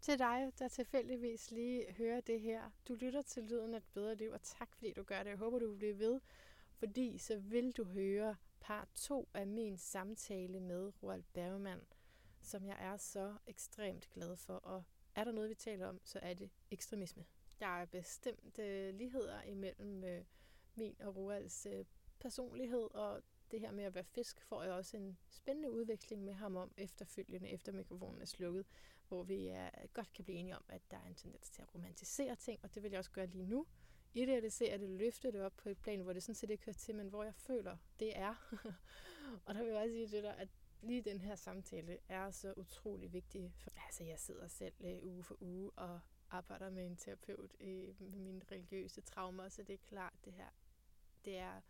til dig, der tilfældigvis lige hører det her. Du lytter til Lyden af et bedre liv, og tak fordi du gør det. Jeg håber, du vil blive ved, fordi så vil du høre part 2 af min samtale med Roald Bergman, som jeg er så ekstremt glad for. Og er der noget, vi taler om, så er det ekstremisme. Der er bestemt øh, ligheder imellem øh, min og Roalds øh, personlighed, og det her med at være fisk, får jeg også en spændende udveksling med ham om efterfølgende, efter mikrofonen er slukket, hvor vi er, godt kan blive enige om, at der er en tendens til at romantisere ting, og det vil jeg også gøre lige nu. Idealisere det, løfte det op på et plan, hvor det sådan set ikke hører til, men hvor jeg føler, det er. og der vil jeg også sige til dig, at lige den her samtale er så utrolig vigtig. For, altså, jeg sidder selv øh, uge for uge og arbejder med en terapeut øh, med mine religiøse traumer, så det er klart, det her, det er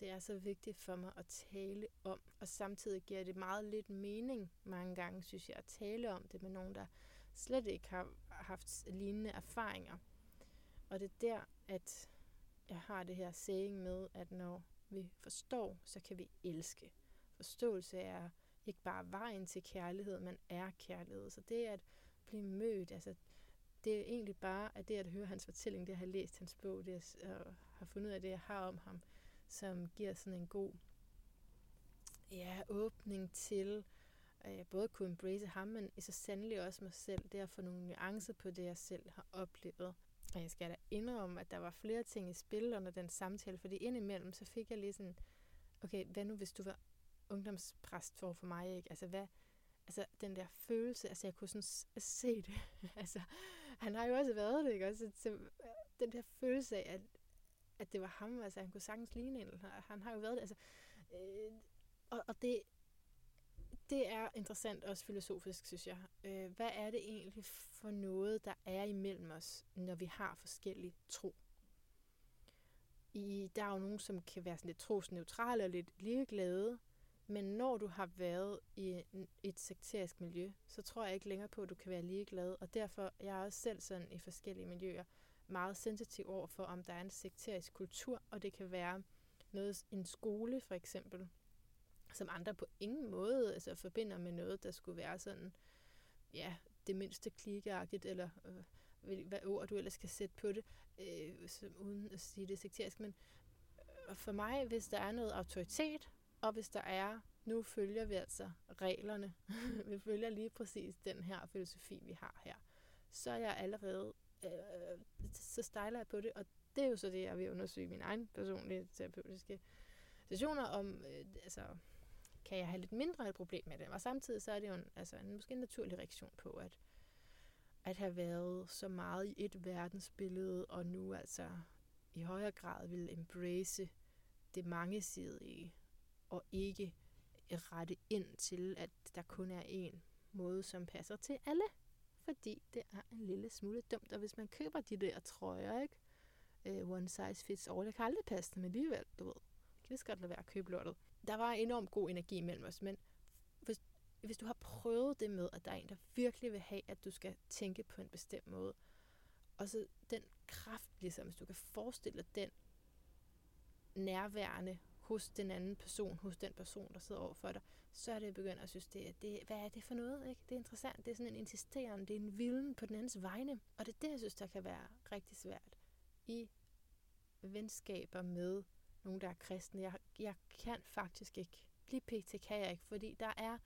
det er så vigtigt for mig at tale om, og samtidig giver det meget lidt mening mange gange, synes jeg, at tale om det med nogen, der slet ikke har haft lignende erfaringer. Og det er der, at jeg har det her saying med, at når vi forstår, så kan vi elske. Forståelse er ikke bare vejen til kærlighed, men er kærlighed. Så det at blive mødt, altså det er egentlig bare, at det at høre hans fortælling, det at have læst hans bog, det at have fundet ud af det, jeg har om ham, som giver sådan en god ja, åbning til øh, både at kunne embrace ham, men i så sandelig også mig selv. Det at få nogle nuancer på det, jeg selv har oplevet. Og jeg skal da indrømme, at der var flere ting i spil under den samtale, fordi indimellem så fik jeg lige sådan, okay, hvad nu hvis du var ungdomspræst for, for mig, ikke? Altså, hvad, altså den der følelse, altså jeg kunne sådan se det. altså, han har jo også været det, ikke? Altså, så, øh, den der følelse af, at at det var ham. Altså, han kunne sagtens ligne en. Han har jo været det. Altså, øh, og, og det, det er interessant, også filosofisk, synes jeg. Øh, hvad er det egentlig for noget, der er imellem os, når vi har forskellige tro? I, der er jo nogen, som kan være sådan lidt trosneutrale og lidt ligeglade, men når du har været i et sekterisk miljø, så tror jeg ikke længere på, at du kan være ligeglad. Og derfor jeg er også selv sådan i forskellige miljøer meget sensitiv over for, om der er en sekterisk kultur, og det kan være noget, en skole for eksempel, som andre på ingen måde altså, forbinder med noget, der skulle være sådan, ja, det mindste klikkeagtigt, eller øh, hvad ord du ellers kan sætte på det, øh, som, uden at sige det sekterisk. Men øh, for mig, hvis der er noget autoritet, og hvis der er, nu følger vi altså reglerne, vi følger lige præcis den her filosofi, vi har her, så er jeg allerede Øh, øh, så stejler jeg på det, og det er jo så det, jeg vil undersøge min egen personlige terapeutiske sessioner om, øh, altså, kan jeg have lidt mindre et problem med det? Og samtidig så er det jo en, altså, en måske en naturlig reaktion på, at, at have været så meget i et verdensbillede, og nu altså i højere grad vil embrace det mangesidige, og ikke rette ind til, at der kun er en måde, som passer til alle fordi det er en lille smule dumt. Og hvis man køber de der trøjer, ikke? Uh, one size fits all, det kan aldrig passe dem alligevel, du ved. Jeg kan godt lade være at købe lortet. Der var enormt god energi mellem os, men hvis, hvis du har prøvet det med, at der er en, der virkelig vil have, at du skal tænke på en bestemt måde, og så den kraft, ligesom, hvis du kan forestille dig den nærværende hos den anden person, hos den person, der sidder overfor dig, så er det begyndt at synes, det, det, hvad er det for noget? Ikke? Det er interessant. Det er sådan en insisterende, det er en vilden på den andens vegne. Og det er det, jeg synes, der kan være rigtig svært i venskaber med nogen, der er kristne. Jeg, jeg kan faktisk ikke. Lige pt. kan jeg ikke, fordi der er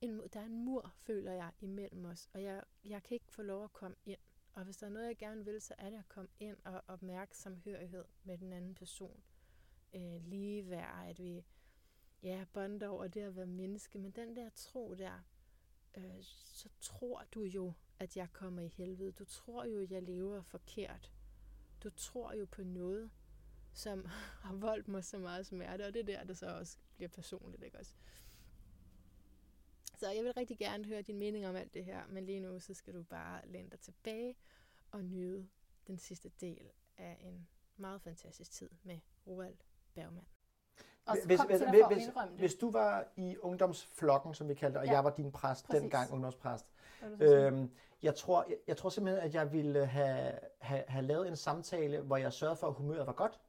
en, der er en mur, føler jeg, imellem os, og jeg, jeg kan ikke få lov at komme ind. Og hvis der er noget, jeg gerne vil, så er det at komme ind og opmærksomhørighed med den anden person øh, ligeværd, at vi ja, bonder over det at være menneske. Men den der tro der, øh, så tror du jo, at jeg kommer i helvede. Du tror jo, at jeg lever forkert. Du tror jo på noget, som har voldt mig så meget smerte, og det er der, der så også bliver personligt, ikke også? Så jeg vil rigtig gerne høre din mening om alt det her, men lige nu, så skal du bare læne dig tilbage og nyde den sidste del af en meget fantastisk tid med Roald Bergman. Og hvis, hvis, hvis, hvis du var i ungdomsflokken, som vi kaldte og ja. jeg var din præst Præcis. dengang, ungdomspræst, øhm, jeg, tror, jeg, jeg tror simpelthen, at jeg ville have, have, have lavet en samtale, hvor jeg sørgede for, at humøret var godt,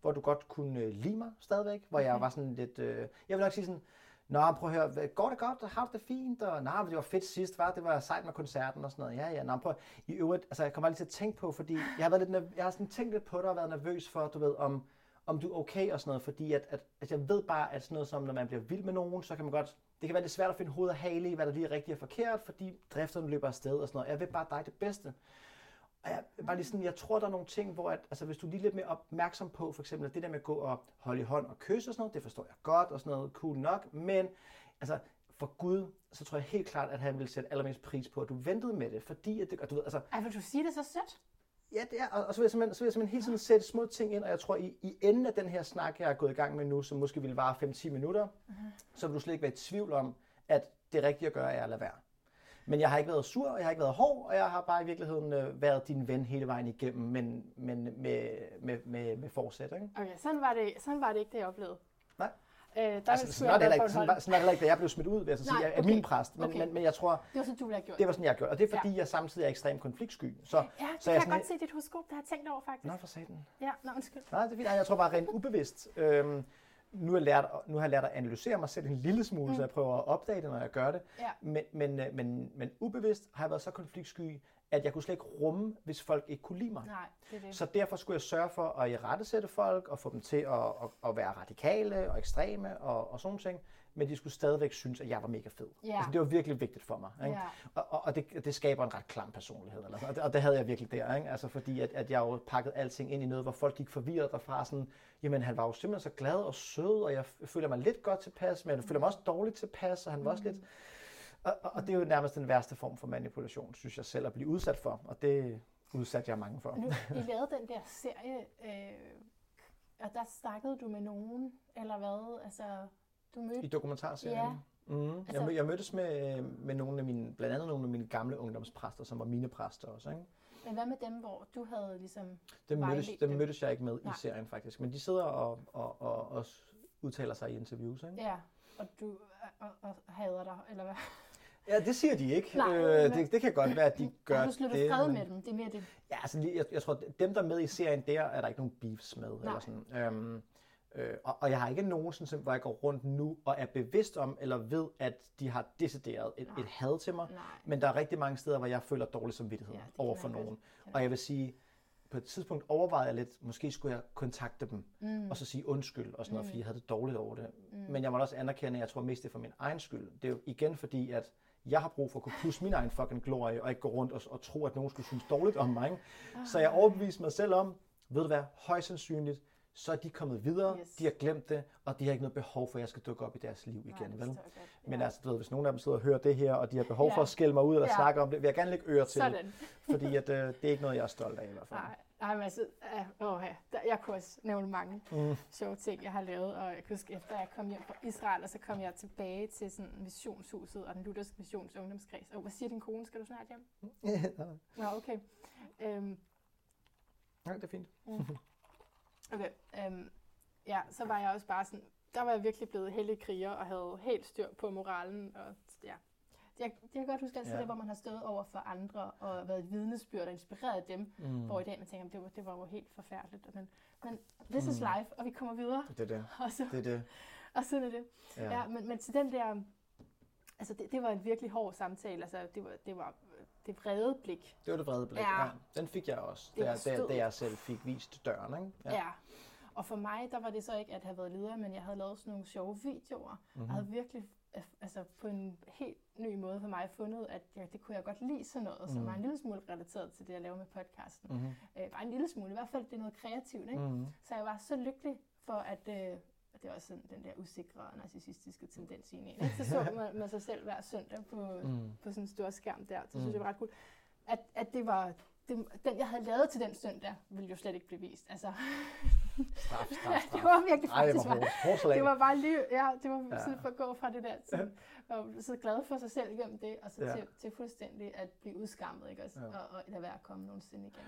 hvor du godt kunne øh, lide mig stadigvæk, hvor okay. jeg var sådan lidt, øh, jeg vil nok sige sådan, Nå, prøv at høre, går det godt? Har du det fint? Og, nej, det var fedt sidst, var det var sejt med koncerten og sådan noget. Ja, ja, nå, prøv. I øvrigt, altså jeg kommer lige til at tænke på, fordi jeg har, været lidt, jeg har sådan tænkt lidt på dig og været nervøs for, du ved, om, om du er okay og sådan noget, fordi at, at, at jeg ved bare, at sådan noget som, når man bliver vild med nogen, så kan man godt, det kan være lidt svært at finde hoved og hale i, hvad der lige er rigtigt og forkert, fordi drifterne løber afsted og sådan noget. Jeg vil bare dig det bedste. Og jeg, bare lige sådan, jeg tror, der er nogle ting, hvor at, altså, hvis du er lige lidt mere opmærksom på, for eksempel det der med at gå og holde i hånd og kysse og sådan noget, det forstår jeg godt og sådan noget, cool nok, men altså, for Gud, så tror jeg helt klart, at han vil sætte allermest pris på, at du ventede med det, fordi at det, og du ved, altså... Ej, vil du sige det så sødt? Ja, det er, og, og så, vil jeg simpelthen, så vil jeg simpelthen hele tiden sætte små ting ind, og jeg tror, i, i enden af den her snak, jeg er gået i gang med nu, som måske vil vare 5-10 minutter, uh-huh. så vil du slet ikke være i tvivl om, at det rigtige at gøre er at lade være. Men jeg har ikke været sur, og jeg har ikke været hård, og jeg har bare i virkeligheden øh, været din ven hele vejen igennem, men, men med, med, med, med forsæt. Ikke? Okay, sådan var, det, sådan var det ikke, det jeg oplevede. Nej. Øh, der altså, sådan, var det heller ikke, sådan, var, sådan var det heller ikke, da jeg blev smidt ud, vil jeg så sige, af okay. min præst. Men, okay. men, men jeg tror... Det var sådan, du ville have gjort. Det var sådan, jeg gjorde. Og det er fordi, ja. jeg samtidig er ekstremt konfliktsky. Så, ja, det så kan jeg, jeg godt se dit horoskop, der har tænkt over faktisk. Nå, for satan. Ja, nå, undskyld. Nej, det er fint. Jeg tror bare rent ubevidst. Øhm, nu har, jeg lært, nu har jeg lært at analysere mig selv en lille smule, mm. så jeg prøver at opdage det, når jeg gør det. Ja. Men, men, øh, men, men ubevidst har jeg været så konfliktsky, at jeg kunne slet ikke rumme, hvis folk ikke kunne lide mig. Nej, det det. Så derfor skulle jeg sørge for at i rettesætte folk og få dem til at, at, at være radikale og ekstreme og, og sådan ting men de skulle stadigvæk synes, at jeg var mega fed. Yeah. Altså, det var virkelig vigtigt for mig. Ikke? Yeah. Og, og, og det, det skaber en ret klam personlighed. Eller sådan. Og, det, og det havde jeg virkelig der. Ikke? Altså, fordi at, at jeg jo pakkede alting ind i noget, hvor folk gik forvirret derfra. Sådan, jamen, han var jo simpelthen så glad og sød, og jeg føler mig lidt godt tilpas, men jeg føler mig også dårligt tilpas, og han var også lidt... Og, og det er jo nærmest den værste form for manipulation, synes jeg selv, at blive udsat for. Og det udsatte jeg mange for. Nu, I lavede den der serie, øh, og der snakkede du med nogen, eller hvad? Altså, du mødte... I dokumentarserien? Ja. Mm. Altså... Jeg, jeg mødtes med, med nogle af mine, blandt andet nogle af mine gamle ungdomspræster, som var mine præster også. Ikke? Men hvad med dem, hvor du havde ligesom dem mødtes, dem, dem mødtes jeg ikke med Nej. i serien faktisk, men de sidder og, og, og, og udtaler sig i interviews. Ikke? Ja, og du og, og hader dig, eller hvad? Ja, det siger de ikke. Nej, øh, det, det kan godt være, at de gør det. Du sluttet fred med dem? Det er mere det. Ja, altså, jeg, jeg tror, dem, der er med i serien, der er der ikke nogen beefs med. Nej. Eller sådan. Øhm, Øh, og, og jeg har ikke nogen, sådan, hvor jeg går rundt nu og er bevidst om, eller ved, at de har decideret et, et had til mig. Nej. Men der er rigtig mange steder, hvor jeg føler dårlig samvittighed ja, over for nogen. Og jeg vil sige, på et tidspunkt overvejede jeg lidt, måske skulle jeg kontakte dem, mm. og så sige undskyld og sådan noget, mm. fordi jeg havde det dårligt over det. Mm. Men jeg må også anerkende, at jeg tror mest det er for min egen skyld. Det er jo igen fordi, at jeg har brug for at kunne pusse min egen fucking glorie, og ikke gå rundt og, og tro, at nogen skulle synes dårligt om mig. Så jeg overbeviste mig selv om, ved du hvad, højst sandsynligt, så er de kommet videre, yes. de har glemt det, og de har ikke noget behov for, at jeg skal dukke op i deres liv igen. Nej, vel? Ja. Men altså, du ved, hvis nogen af dem sidder og hører det her, og de har behov ja. for at skælde mig ud eller ja. snakke om det, vil jeg gerne lægge øre til. Sådan. fordi at, øh, det er ikke noget, jeg er stolt af i hvert fald. Nej. Nej, men altså, uh, oh, ja. jeg kunne også nævne mange mm. sjove ting, jeg har lavet, og jeg kan huske, efter jeg kom hjem fra Israel, og så kom jeg tilbage til sådan missionshuset og den lutherske missions ungdomskreds. Og hvad siger din kone? Skal du snart hjem? Ja. Nå, okay. Um, ja, det er fint. Mm. Okay, øhm, ja, så var jeg også bare sådan, der var jeg virkelig blevet heldig kriger og havde helt styr på moralen. Og, ja. Jeg, jeg kan godt huske, at ja. det, hvor man har stået over for andre og været et vidnesbyrd og inspireret dem, mm. hvor i dag man tænker, det var, det var jo helt forfærdeligt. Men, men this mm. is life, og vi kommer videre. Det er det. Og, så, det, er det. og sådan er det. Ja. ja men, men til den der, altså det, det var en virkelig hård samtale. Altså det var, det var det vrede blik. Det var det vrede blik, ja. ja. Den fik jeg også, da jeg, da, da jeg selv fik vist døren. Ikke? Ja. ja. Og for mig, der var det så ikke at have været leder, men jeg havde lavet sådan nogle sjove videoer. Mm-hmm. Jeg havde virkelig altså på en helt ny måde for mig fundet, at ja, det kunne jeg godt lide sådan noget, mm. som var en lille smule relateret til det, jeg laver med podcasten. Mm-hmm. Øh, bare en lille smule, i hvert fald det er noget kreativt. Ikke? Mm-hmm. Så jeg var så lykkelig for, at øh, det også sådan den der usikre og narcissistiske tendens i en. Ikke? Så så man, man sig selv hver søndag på, mm. på sådan en stor skærm der. Så mm. synes jeg var ret cool. At, at det var, det, den jeg havde lavet til den søndag, ville jo slet ikke blive vist. Altså, straf, straf, straf. det var virkelig faktisk Ej, det, var, det var bare lige, ja, det var ja. sådan for at gå fra det der til, og så glad for sig selv igennem det, og så ja. til, til fuldstændig at blive udskammet, ikke også, ja. og, og lade være at komme nogensinde igen.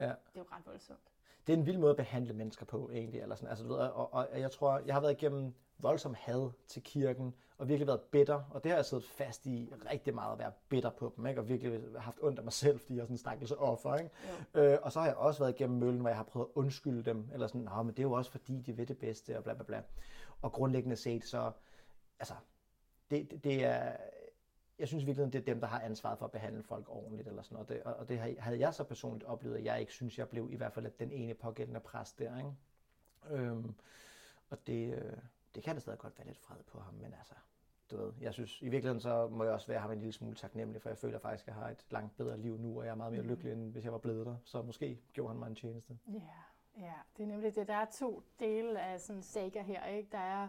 Ja. Det er jo ret voldsomt det er en vild måde at behandle mennesker på, egentlig. Eller sådan. Altså, du ved, og, og, jeg tror, jeg har været igennem voldsom had til kirken, og virkelig været bitter, og det har jeg siddet fast i rigtig meget at være bitter på dem, ikke? og virkelig haft ondt af mig selv, fordi jeg er sådan en stakkels offer. Ikke? Øh, og så har jeg også været igennem møllen, hvor jeg har prøvet at undskylde dem, eller sådan, men det er jo også fordi, de ved det bedste, og bla bla bla. Og grundlæggende set, så altså, det, det, det er, jeg synes virkelig, det er dem, der har ansvaret for at behandle folk ordentligt eller sådan noget. Det, og det havde jeg så personligt oplevet, at jeg ikke synes, jeg blev i hvert fald den ene pågældende præst der. Ikke? Øhm, og det, øh, det kan da stadig godt være lidt fred på ham, men altså, du ved, jeg synes, i virkeligheden så må jeg også være ham en lille smule taknemmelig, for jeg føler faktisk, at jeg har et langt bedre liv nu, og jeg er meget mere mm. lykkelig, end hvis jeg var blevet der. Så måske gjorde han mig en tjeneste. Ja, yeah, ja, det er nemlig det. Der er to dele af sådan en saga her, ikke? Der er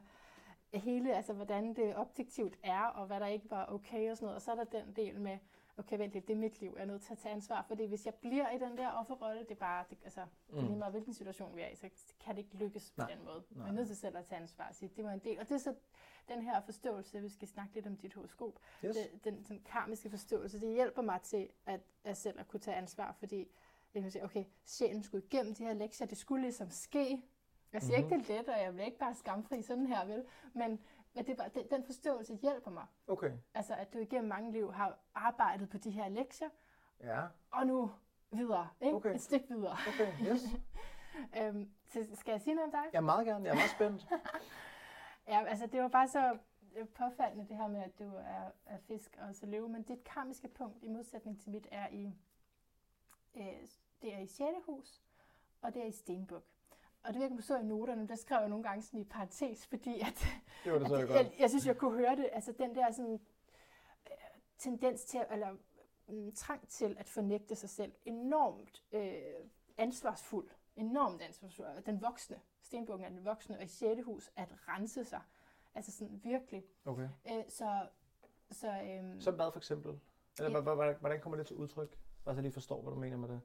hele, altså hvordan det objektivt er, og hvad der ikke var okay og sådan noget, og så er der den del med, okay, vent lidt, det er mit liv, jeg er nødt til at tage ansvar, fordi hvis jeg bliver i den der offerrolle, det er bare, det, altså, mm. lige meget, hvilken situation vi er i, så kan det ikke lykkes på den måde. Nej. Man er nødt til selv at tage ansvar og sige, det var en del, og det er så den her forståelse, vi skal snakke lidt om dit horoskop, yes. det, den, den karmiske forståelse, det hjælper mig til at, at selv at kunne tage ansvar, fordi jeg kan sige, okay, sjælen skulle igennem de her lektier, det skulle ligesom ske. Jeg siger mm-hmm. ikke, det er let, og jeg vil ikke bare skamfri sådan her, vel? Men, men det er bare, det, den forståelse hjælper mig. Okay. Altså, at du igennem mange liv har arbejdet på de her lektier, ja. og nu videre, ikke? Okay. Et stykke videre. Okay, yes. øhm, så skal jeg sige noget om dig? Ja, meget gerne. Jeg er meget spændt. Ja, altså det var bare så påfaldende det her med, at du er, er fisk og så løve, men dit karmiske punkt i modsætning til mit er i, øh, det er i 6. hus, og det er i Stenbuk. Og det virker på så i noterne, der skrev jeg nogle gange sådan i parentes, fordi at, det var det så at, godt. Jeg, jeg, synes, jeg kunne høre det, altså den der sådan øh, tendens til, eller mm, trang til at fornægte sig selv, enormt øh, ansvarsfuld, enormt ansvarsfuld, den voksne, stenbukken er den voksne, og i 6. hus at rense sig. Altså sådan virkelig. Okay. Æ, så, så, øhm, så hvad for eksempel? Eller ja. hvordan, hvordan kommer det til udtryk? Bare så lige forstår, hvad du mener med det.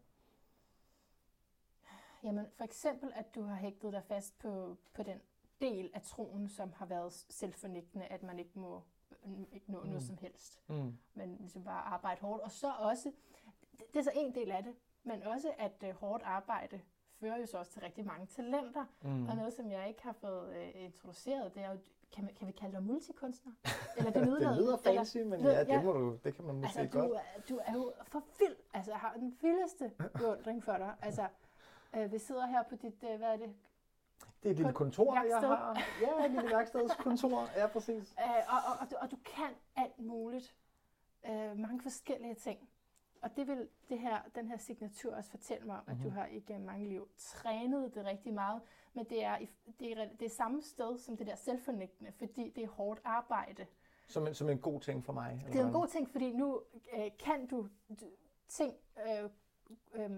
Jamen, for eksempel, at du har hægtet dig fast på, på den del af troen, som har været selvfornægtende, at man ikke må ikke nå mm. noget som helst. Mm. Men ligesom bare arbejde hårdt. Og så også, det, det er så en del af det, men også at uh, hårdt arbejde fører jo så også til rigtig mange talenter. Mm. Og noget, som jeg ikke har fået uh, introduceret, det er jo, kan, man, kan vi kalde dig multikunstner? Eller det, det lyder fancy, eller, men ja, ja, det, må du, det kan man måske altså, godt. Du, er, du er jo for vild. Altså, jeg har den vildeste beundring for dig. Altså, uh, vi sidder her på dit, uh, hvad er det? Det er et lille kontor, værksted. jeg har. Ja, et lille værkstedskontor. Ja, præcis. Uh, og, og, og, du, og du kan alt muligt. Uh, mange forskellige ting. Og det vil det her, den her signatur også fortælle mig om, mm-hmm. at du mhm. har igennem mange liv trænet det rigtig meget. Men det er, det er, det er samme sted som det der selvfornægtende, fordi det er hårdt arbejde. Som en, som en god ting for mig? Eller det er en god ting, fordi nu øh, kan du ting... Øh, øh,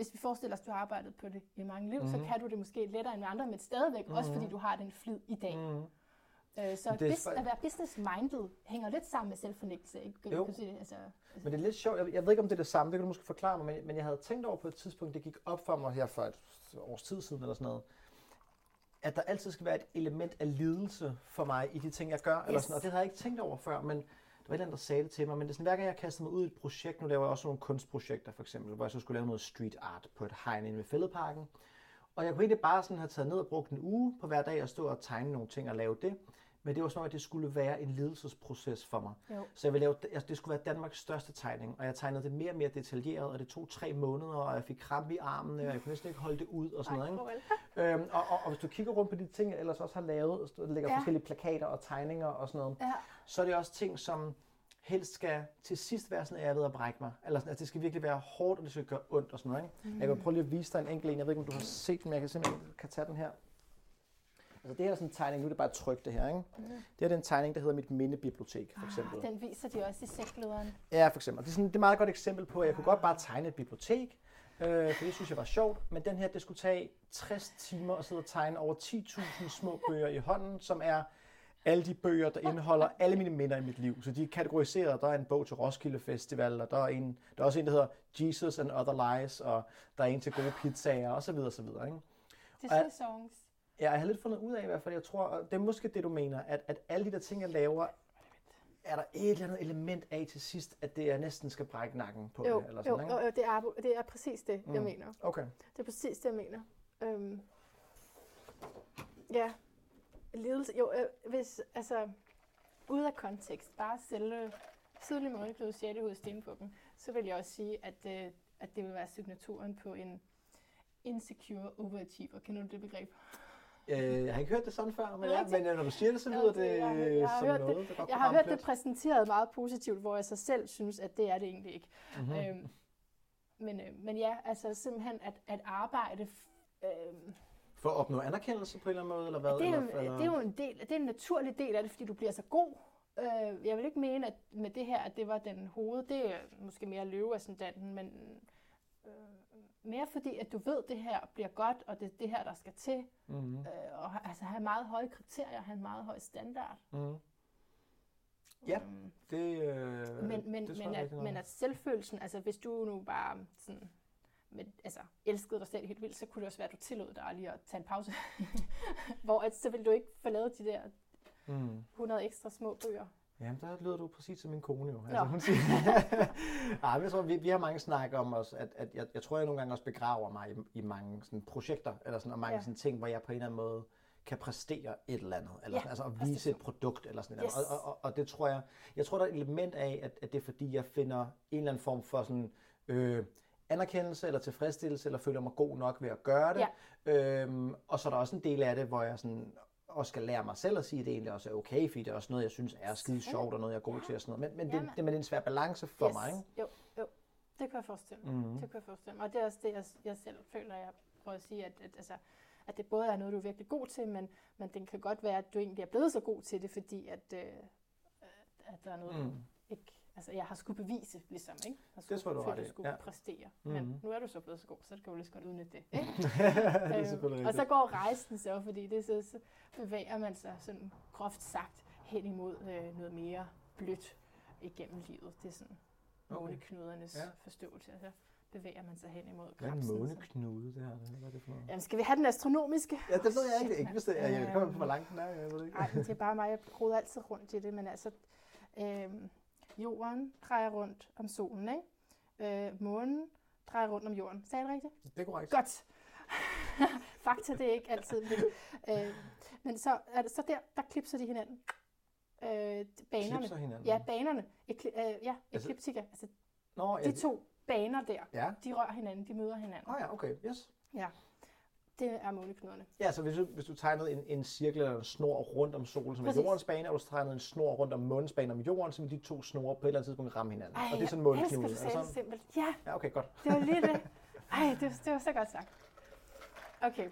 hvis vi forestiller os, at du har arbejdet på det i mange liv, mm-hmm. så mhm. kan du det måske lettere end andre, men stadigvæk mm-hmm. også fordi du har den flid i dag. Mm-hmm. Øh, så det bis, at være business-minded hænger lidt sammen med selvfornægtelse. Ikke? Jo. Kan sige, altså, altså. Men det er lidt sjovt. Jeg, jeg ved ikke, om det er det samme. Det kan du måske forklare mig. Men, men jeg havde tænkt over på et tidspunkt, det gik op for mig her for et års tid siden eller sådan noget, at der altid skal være et element af lidelse for mig i de ting, jeg gør. Yes. Eller sådan, og det havde jeg ikke tænkt over før, men var et eller andet, der sagde det til mig. Men det er sådan, hver gang jeg kastede mig ud i et projekt, nu laver jeg også nogle kunstprojekter for eksempel, hvor jeg så skulle lave noget street art på et hegn inde ved Fælledparken. Og jeg kunne egentlig bare sådan have taget ned og brugt en uge på hver dag og stå og tegne nogle ting og lave det. Men det var sådan, at det skulle være en ledelsesproces for mig. Jo. Så jeg ville lave, altså, det skulle være Danmarks største tegning, og jeg tegnede det mere og mere detaljeret, og det tog tre måneder, og jeg fik krampe i armene, og jeg kunne næsten ikke holde det ud og sådan noget. Ikke? Øhm, og, og, og, hvis du kigger rundt på de ting, jeg ellers også har lavet, der ligger ja. forskellige plakater og tegninger og sådan noget, ja. så er det også ting, som helst skal til sidst være sådan, at jeg er ved at brække mig. Eller sådan, altså, det skal virkelig være hårdt, og det skal gøre ondt og sådan noget. Ikke? Mm. Jeg kan prøve lige at vise dig en enkelt en. Jeg ved ikke, om du har set den, men jeg kan simpelthen kan tage den her. Altså det her er sådan en tegning, nu er det bare tryk det her, ikke? Mm. Det her er en tegning, der hedder mit mindebibliotek, for ah, eksempel. Ah, den viser de også i sæklederen. Ja, for eksempel. Det er, sådan, det er et meget godt eksempel på, at jeg kunne godt bare tegne et bibliotek, øh, for det synes jeg var sjovt, men den her, det skulle tage 60 timer at sidde og tegne over 10.000 små bøger i hånden, som er alle de bøger, der indeholder alle mine minder i mit liv. Så de er kategoriseret. Der er en bog til Roskilde Festival, og der er, en, der er også en, der hedder Jesus and Other Lies, og der er en til gode pizzaer, osv. osv. Ikke? Disney songs. Ja, jeg har lidt fundet ud af i hvert fald, jeg tror, det er måske det, du mener, at, at alle de der ting, jeg laver, er der et eller andet element af til sidst, at det jeg næsten skal brække nakken på jo, det? Eller sådan, jo, ikke? jo, det er, det er præcis det, mm. jeg mener. Okay. Det er præcis det, jeg mener. Øhm, ja, lidelse. Jo, øh, hvis, altså, ude af kontekst, bare selve tidlig måneklod 6. hos stenbukken, så vil jeg også sige, at, øh, at det vil være signaturen på en insecure overachiever. Kender du det begreb? Øh, jeg har ikke hørt det sådan før, men, ja, men når du siger det, så lyder det jeg, jeg, jeg som hørt noget, det, der godt Jeg har hørt det præsenteret meget positivt, hvor jeg så selv synes, at det er det egentlig ikke. Mhm. Øhm, men, øh, men ja, altså simpelthen at, at arbejde... Øh, For at opnå anerkendelse på en eller anden måde, eller hvad? det, er, eller, eller? det er jo en, del, det er en naturlig del af det, fordi du bliver så god. Øh, jeg vil ikke mene, at med det her, at det var den hoved. Det er måske mere løveascendanten, men øh, mere fordi, at du ved, at det her bliver godt, og det er det her, der skal til. Mm-hmm. Øh, og altså have meget høje kriterier, have en meget høj standard. Mm-hmm. Ja, Øhm, det, øh, men, men, det men, at, men at selvfølelsen, altså hvis du nu bare sådan, med, altså, elskede dig selv helt vildt, så kunne det også være, at du tillod dig lige at tage en pause. Hvor at, så ville du ikke få lavet de der Mm. 100 ekstra små bøger. Jamen, der lyder du præcis som min kone jo. Altså, Nå. hun siger, Ej, jeg tror, vi, vi har mange snak om os, at, at jeg, jeg tror, jeg nogle gange også begraver mig i, i mange sådan, projekter, eller sådan, og mange Ja. sådan, ting, hvor jeg på en eller anden måde kan præstere et eller andet, eller Ja, sådan, altså at vise et produkt, eller sådan Yes. yes. og, og, og, og, det tror jeg, jeg tror, der er et element af, at, at det er fordi, jeg finder en eller anden form for sådan, øh, anerkendelse eller tilfredsstillelse, eller føler mig god nok ved at gøre det. Ja. Øhm, og så er der også en del af det, hvor jeg sådan også skal lære mig selv at sige, at det egentlig også er okay, fordi det er også noget, jeg synes er skide sjovt, og noget, jeg er god til og sådan noget. Men, men, det, Jamen. det, men det er en svær balance for yes. mig, ikke? Jo, jo. Det kan jeg forestille mig. Mhm. Det kan jeg forestille mig. Og det er også det, jeg, jeg selv føler, jeg prøver at sige, at, at, altså, at det både er noget, du er virkelig god til, men, men det kan godt være, at du egentlig er blevet så god til det, fordi at, øh, at der er noget, mm. Altså, jeg har skulle bevise, ligesom, ikke? Jeg Det tror du ret skulle ja. præstere. Men nu er du så blevet så god, så det kan du lige så godt udnytte det, det er Øhm, og så går rejsen så, fordi det så, så bevæger man sig sådan groft sagt hen imod øh, noget mere blødt igennem livet. Det er sådan Okay. måneknudernes Ja. forståelse. Og så bevæger man sig hen imod Hvad er en krebsen. måneknude, det her? Hvad er det for noget? Jamen, skal vi have den astronomiske? Ja, det ved jeg ikke. Ikke hvis det er. Jeg kommer på, hvor langt den er. Jeg ved det ikke. Nej, det er bare mig, jeg roder altid rundt i det, men altså, øhm, jorden drejer rundt om solen, ikke? Øh, månen drejer rundt om jorden. Sagde jeg det rigtigt? Det er korrekt. Godt. Fakta, det er ikke altid. Men, øh, men så, er det, så der, der klipser de hinanden. Øh, banerne. Klipser hinanden. Ja, banerne. Ekli, øh, ja, Altså- ekliptika. Altså, Nå, ja, de det- to baner der, Ja. de rører hinanden, de møder hinanden. Oh, ja, okay. Yes. Ja, det er måneknuderne. Ja, så hvis du, hvis du tegnede en, en cirkel eller en snor rundt om solen, som er Præcis. jordens bane, og du tegnede en snor rundt om månens bane om jorden, så vil de to snore på et eller andet tidspunkt ramme hinanden. Ej, og det er sådan jeg måneknuden. elsker, Er du sagde simpelt. Ja, Ja, okay, godt. det var lige det. Ej, det, var- det var så godt sagt. Okay.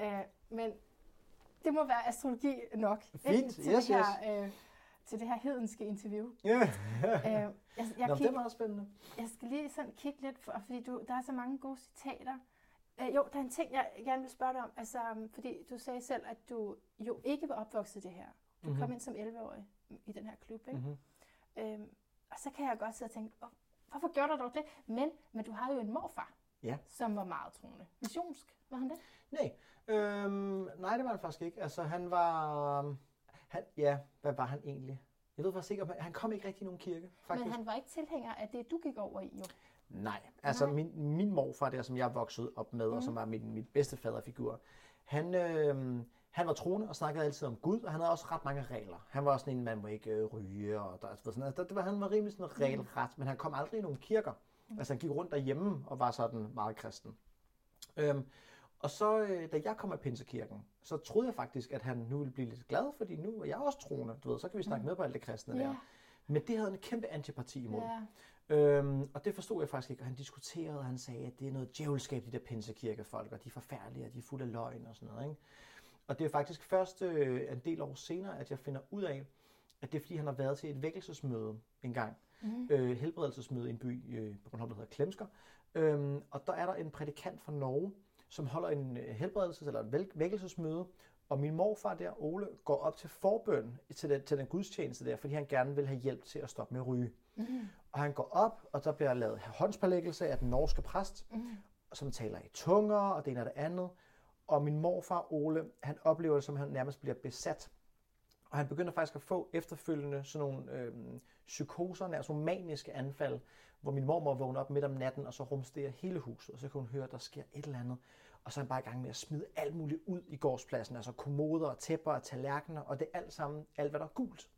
Øh, men det må være astrologi nok. Fint. Til Yes, det her, øh, til det her hedenske interview. Ja. Øh, jeg, jeg, Nå, men det kig, er meget spændende. jeg skal lige sådan kigge lidt, for, fordi du, der er så mange gode citater. Øh, jo, der er en ting, jeg gerne vil spørge dig om. Altså, um, fordi du sagde selv, at du jo ikke var opvokset det her. Du mm-hmm. kom ind som 11-årig i den her klub, ikke? Mhm. Øhm, og så kan jeg godt sidde og tænke, "Hvor- hvorfor gjorde du dog det? Men, men du havde jo en morfar, Ja. som var meget troende. Missionsk, var han det? Nej, øhm, nej, det var han faktisk ikke. Altså, han var... Han, ja, hvad var han egentlig? Jeg ved faktisk ikke, om han, han kom ikke rigtig i nogen kirke, faktisk. Men han var ikke tilhænger af det, du gik over i, jo. Nej, altså Nej. Min, min morfar der, som jeg voksede op med, mm. og som var min, min bedste faderfigur, han, øh, han var troende og snakkede altid om Gud, og han havde også ret mange regler. Han var også sådan en, man må ikke øh, ryge, og der, sådan, altså, det var, han var rimelig sådan regelret, men han kom aldrig i nogen kirker. Mm. Altså han gik rundt derhjemme og var sådan meget kristen. Øhm, og så, øh, da jeg kom af Pinsekirken, så troede jeg faktisk, at han nu ville blive lidt glad, fordi nu er jeg også troende, du ved, så kan vi snakke med på alt det kristne Ja. der. Men det havde en kæmpe antipati imod. Ja. Øhm, og det forstod jeg faktisk ikke, og han diskuterede, og han sagde, at det er noget djævelskab, de der pinsekirkefolk, og de er forfærdelige, og de er fulde af løgn og sådan noget. Ikke? Og det er faktisk først øh, en del år senere, at jeg finder ud af, at det er fordi, han har været til et vækkelsesmøde en gang. Mm. Øh, helbredelsesmøde i en by øh, på Bornholm, der hedder Klemsker. Øhm, og der er der en prædikant fra Norge, som holder en øh, helbredelses- eller en væk- vækkelsesmøde, og min morfar der, Ole, går op til forbøn til den, til den gudstjeneste der, fordi han gerne vil have hjælp til at stoppe med at ryge. Mm. Og han går op, og der bliver lavet håndspålæggelse af den norske præst, mm. som taler i tunger, og det ene og det andet. Og min morfar, Ole, han oplever det, som han nærmest bliver besat. Og han begynder faktisk at få efterfølgende sådan nogle øhm, psykoser, altså nogle maniske anfald, hvor min mormor vågner op midt om natten, og så rumsterer hele huset, og så kan hun høre, at der sker et eller andet. Og så er han bare i gang med at smide alt muligt ud i gårdspladsen, altså kommoder og tæpper og tallerkener, og det er alt sammen, alt hvad der er gult.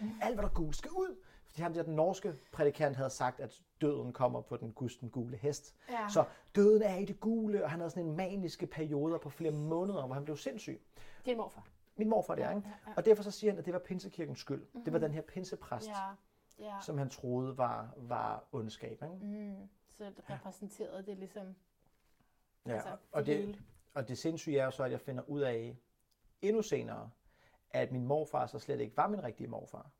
Mm. Alt hvad der er gult skal ud, ham der den norske prædikant havde sagt, at døden kommer på den gusten gule hest. Ja. Så døden er i det gule, og han havde sådan en maniske perioder på flere måneder, hvor han blev sindssyg. Din morfar. Min morfar, det er, ikke? Ja, ja. Og derfor så siger han, at det var pinsekirkens skyld. Mm-hmm. Det var den her pinsepræst, Ja. Ja. som han troede var, var ondskab. Ikke? Mm. Så det repræsenterede det ligesom Ja, altså, og, det hele. det, og det sindssyge er jo så, at jeg finder ud af endnu senere, at min morfar så slet ikke var min rigtige morfar.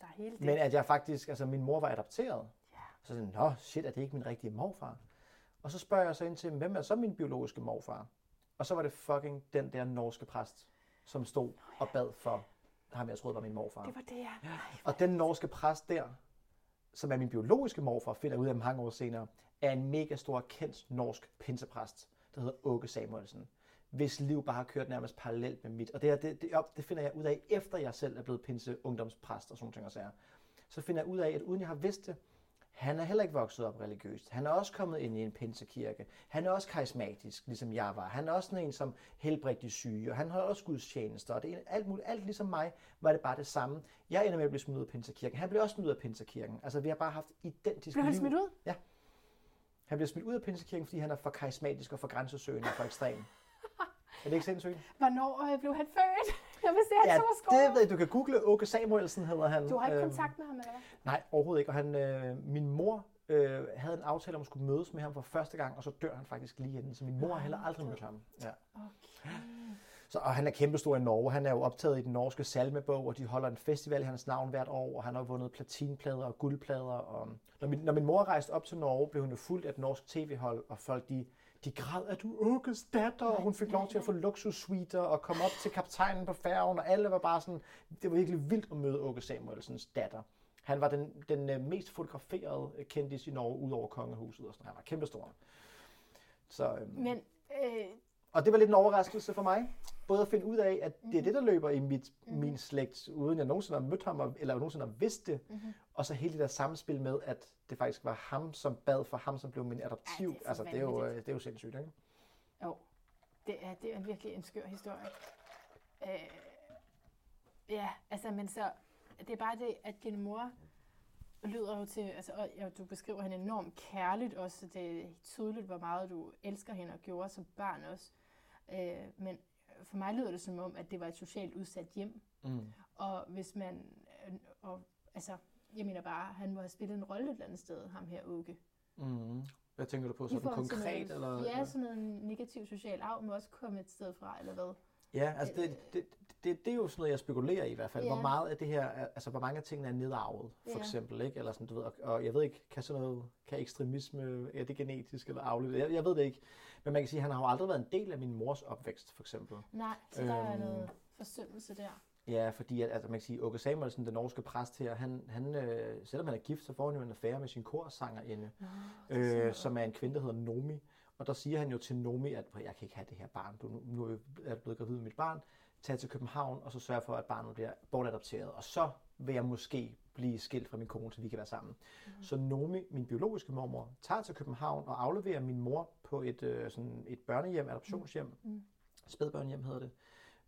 Ja. Der er hele det. Men at jeg faktisk, altså min mor var adopteret. Ja. Så sådan, nå shit, er det ikke min rigtige morfar? Og så spørger jeg så ind til, hvem er så min biologiske morfar? Og så var det fucking den der norske præst, som stod og bad for ham, jeg troede var min morfar. Det var det, ja. ja. Og den norske præst der, som er min biologiske morfar, finder ud af mange år senere, er en mega stor kendt norsk pinsepræst, der hedder Åke Samuelsen, hvis liv bare har kørt nærmest parallelt med mit. Og det, her, det, det, det finder jeg ud af, efter jeg selv er blevet pinse ungdomspræst og sådan ting og sager. Så finder jeg ud af, at uden jeg har vidst det, han er heller ikke vokset op religiøst. Han er også kommet ind i en pinsekirke. Han er også karismatisk, ligesom jeg var. Han er også sådan en, som helbredte syge, og han har også gudstjenester. Og det er alt muligt, alt ligesom mig, var det bare det samme. Jeg ender med at blive smidt ud af pinsekirken. Han blev også smidt ud af pinsekirken. Altså, vi har bare haft identisk Blev han liv. smidt ud? Ja. Han bliver smidt ud af pinsekirken, fordi han er for karismatisk og for grænsesøgende og for ekstrem. Er det ikke sindssygt? Hvornår øh, blev han født? Jeg vil se, at Ja, det ved jeg. Du kan google Åke Samuelsen, hedder han. Du har ikke Øhm, kontakt med ham, eller hvad? Nej, overhovedet ikke. Og han, øh, min mor øh, havde en aftale om at skulle mødes med ham for første gang, og så dør han faktisk lige inden. Så min mor har heller aldrig mødt ham. Ja. Okay. Så, og han er kæmpestor i Norge. Han er jo optaget i den norske salmebog, og de holder en festival i hans navn hvert år, og han har vundet platinplader og guldplader. Og når, min, når min mor rejste op til Norge, blev hun jo fuldt af et norsk tv-hold, og folk de, de græd, at du Åkes datter, og hun fik lov til at få luksussuiter og komme op til kaptajnen på færgen, og alle var bare sådan, det var virkelig vildt at møde Åke Samuelsens datter. Han var den, den øh, mest fotograferede øh, kendis i Norge, ud over kongehuset, og sådan. han var kæmpestor. Så, øhm, Men øh, og det var lidt en overraskelse for mig. Både at finde ud af, at det er det, der løber i mit, min slægt, uden jeg nogensinde har mødt ham, og- eller nogensinde har vidst det. Mhm. Og så hele det der samspil med, at det faktisk var ham, som bad for ham, som blev min adoptiv. Ej, det altså, det er, jo, øh, det er jo sindssygt, ikke? jo, det er, det er virkelig en skør historie. Øh, ja, altså, men så, det er bare det, at din mor lyder jo til, altså, og ja, du beskriver hende enormt kærligt også, det er tydeligt, hvor meget du elsker hende og gjorde som barn også. Øh, men for mig lyder det som om, at det var et socialt udsat hjem, Mm. og hvis man, øh, og, altså, jeg mener bare, han må have spillet en rolle et eller andet sted, ham her Åke. Mm. Hvad tænker du på? Sådan konkret? noget, eller, Ja, sådan noget negativ social arv må også komme et sted fra, eller hvad? Ja, altså det, det, det, det er jo sådan noget, jeg spekulerer i i hvert fald. Ja. Hvor meget af det her, er- altså hvor mange af tingene er nedarvet, for Ja. eksempel, ikke? Eller sådan, du ved, og, og jeg ved ikke, kan sådan noget, kan ekstremisme, er det genetisk eller arveligt? Jeg, jeg ved det ikke. Men man kan sige, at han har jo aldrig været en del af min mors opvækst, for eksempel. Nej, så der er Øhm. noget forsømmelse der. Ja, fordi at, altså man kan sige, Åke Samuelsen, den norske præst her, han, han øh, selvom han er gift, så får han jo en affære med sin korsangerinde, Nå, øh, som er en kvinde, der hedder Nomi. Og der siger han jo til Nomi, at "Prøv, jeg kan ikke have det her barn, du, nu- nu er jeg blevet gravid med mit barn, tag til København, og så sørg for, at barnet bliver bortadopteret. Og så vil jeg måske blive skilt fra min kone, så vi kan være sammen. Mm. Så Nomi, min biologiske mormor, tager til København og afleverer min mor på et, øh, sådan et børnehjem, adoptionshjem. Mm. Spædbørnehjem hedder det.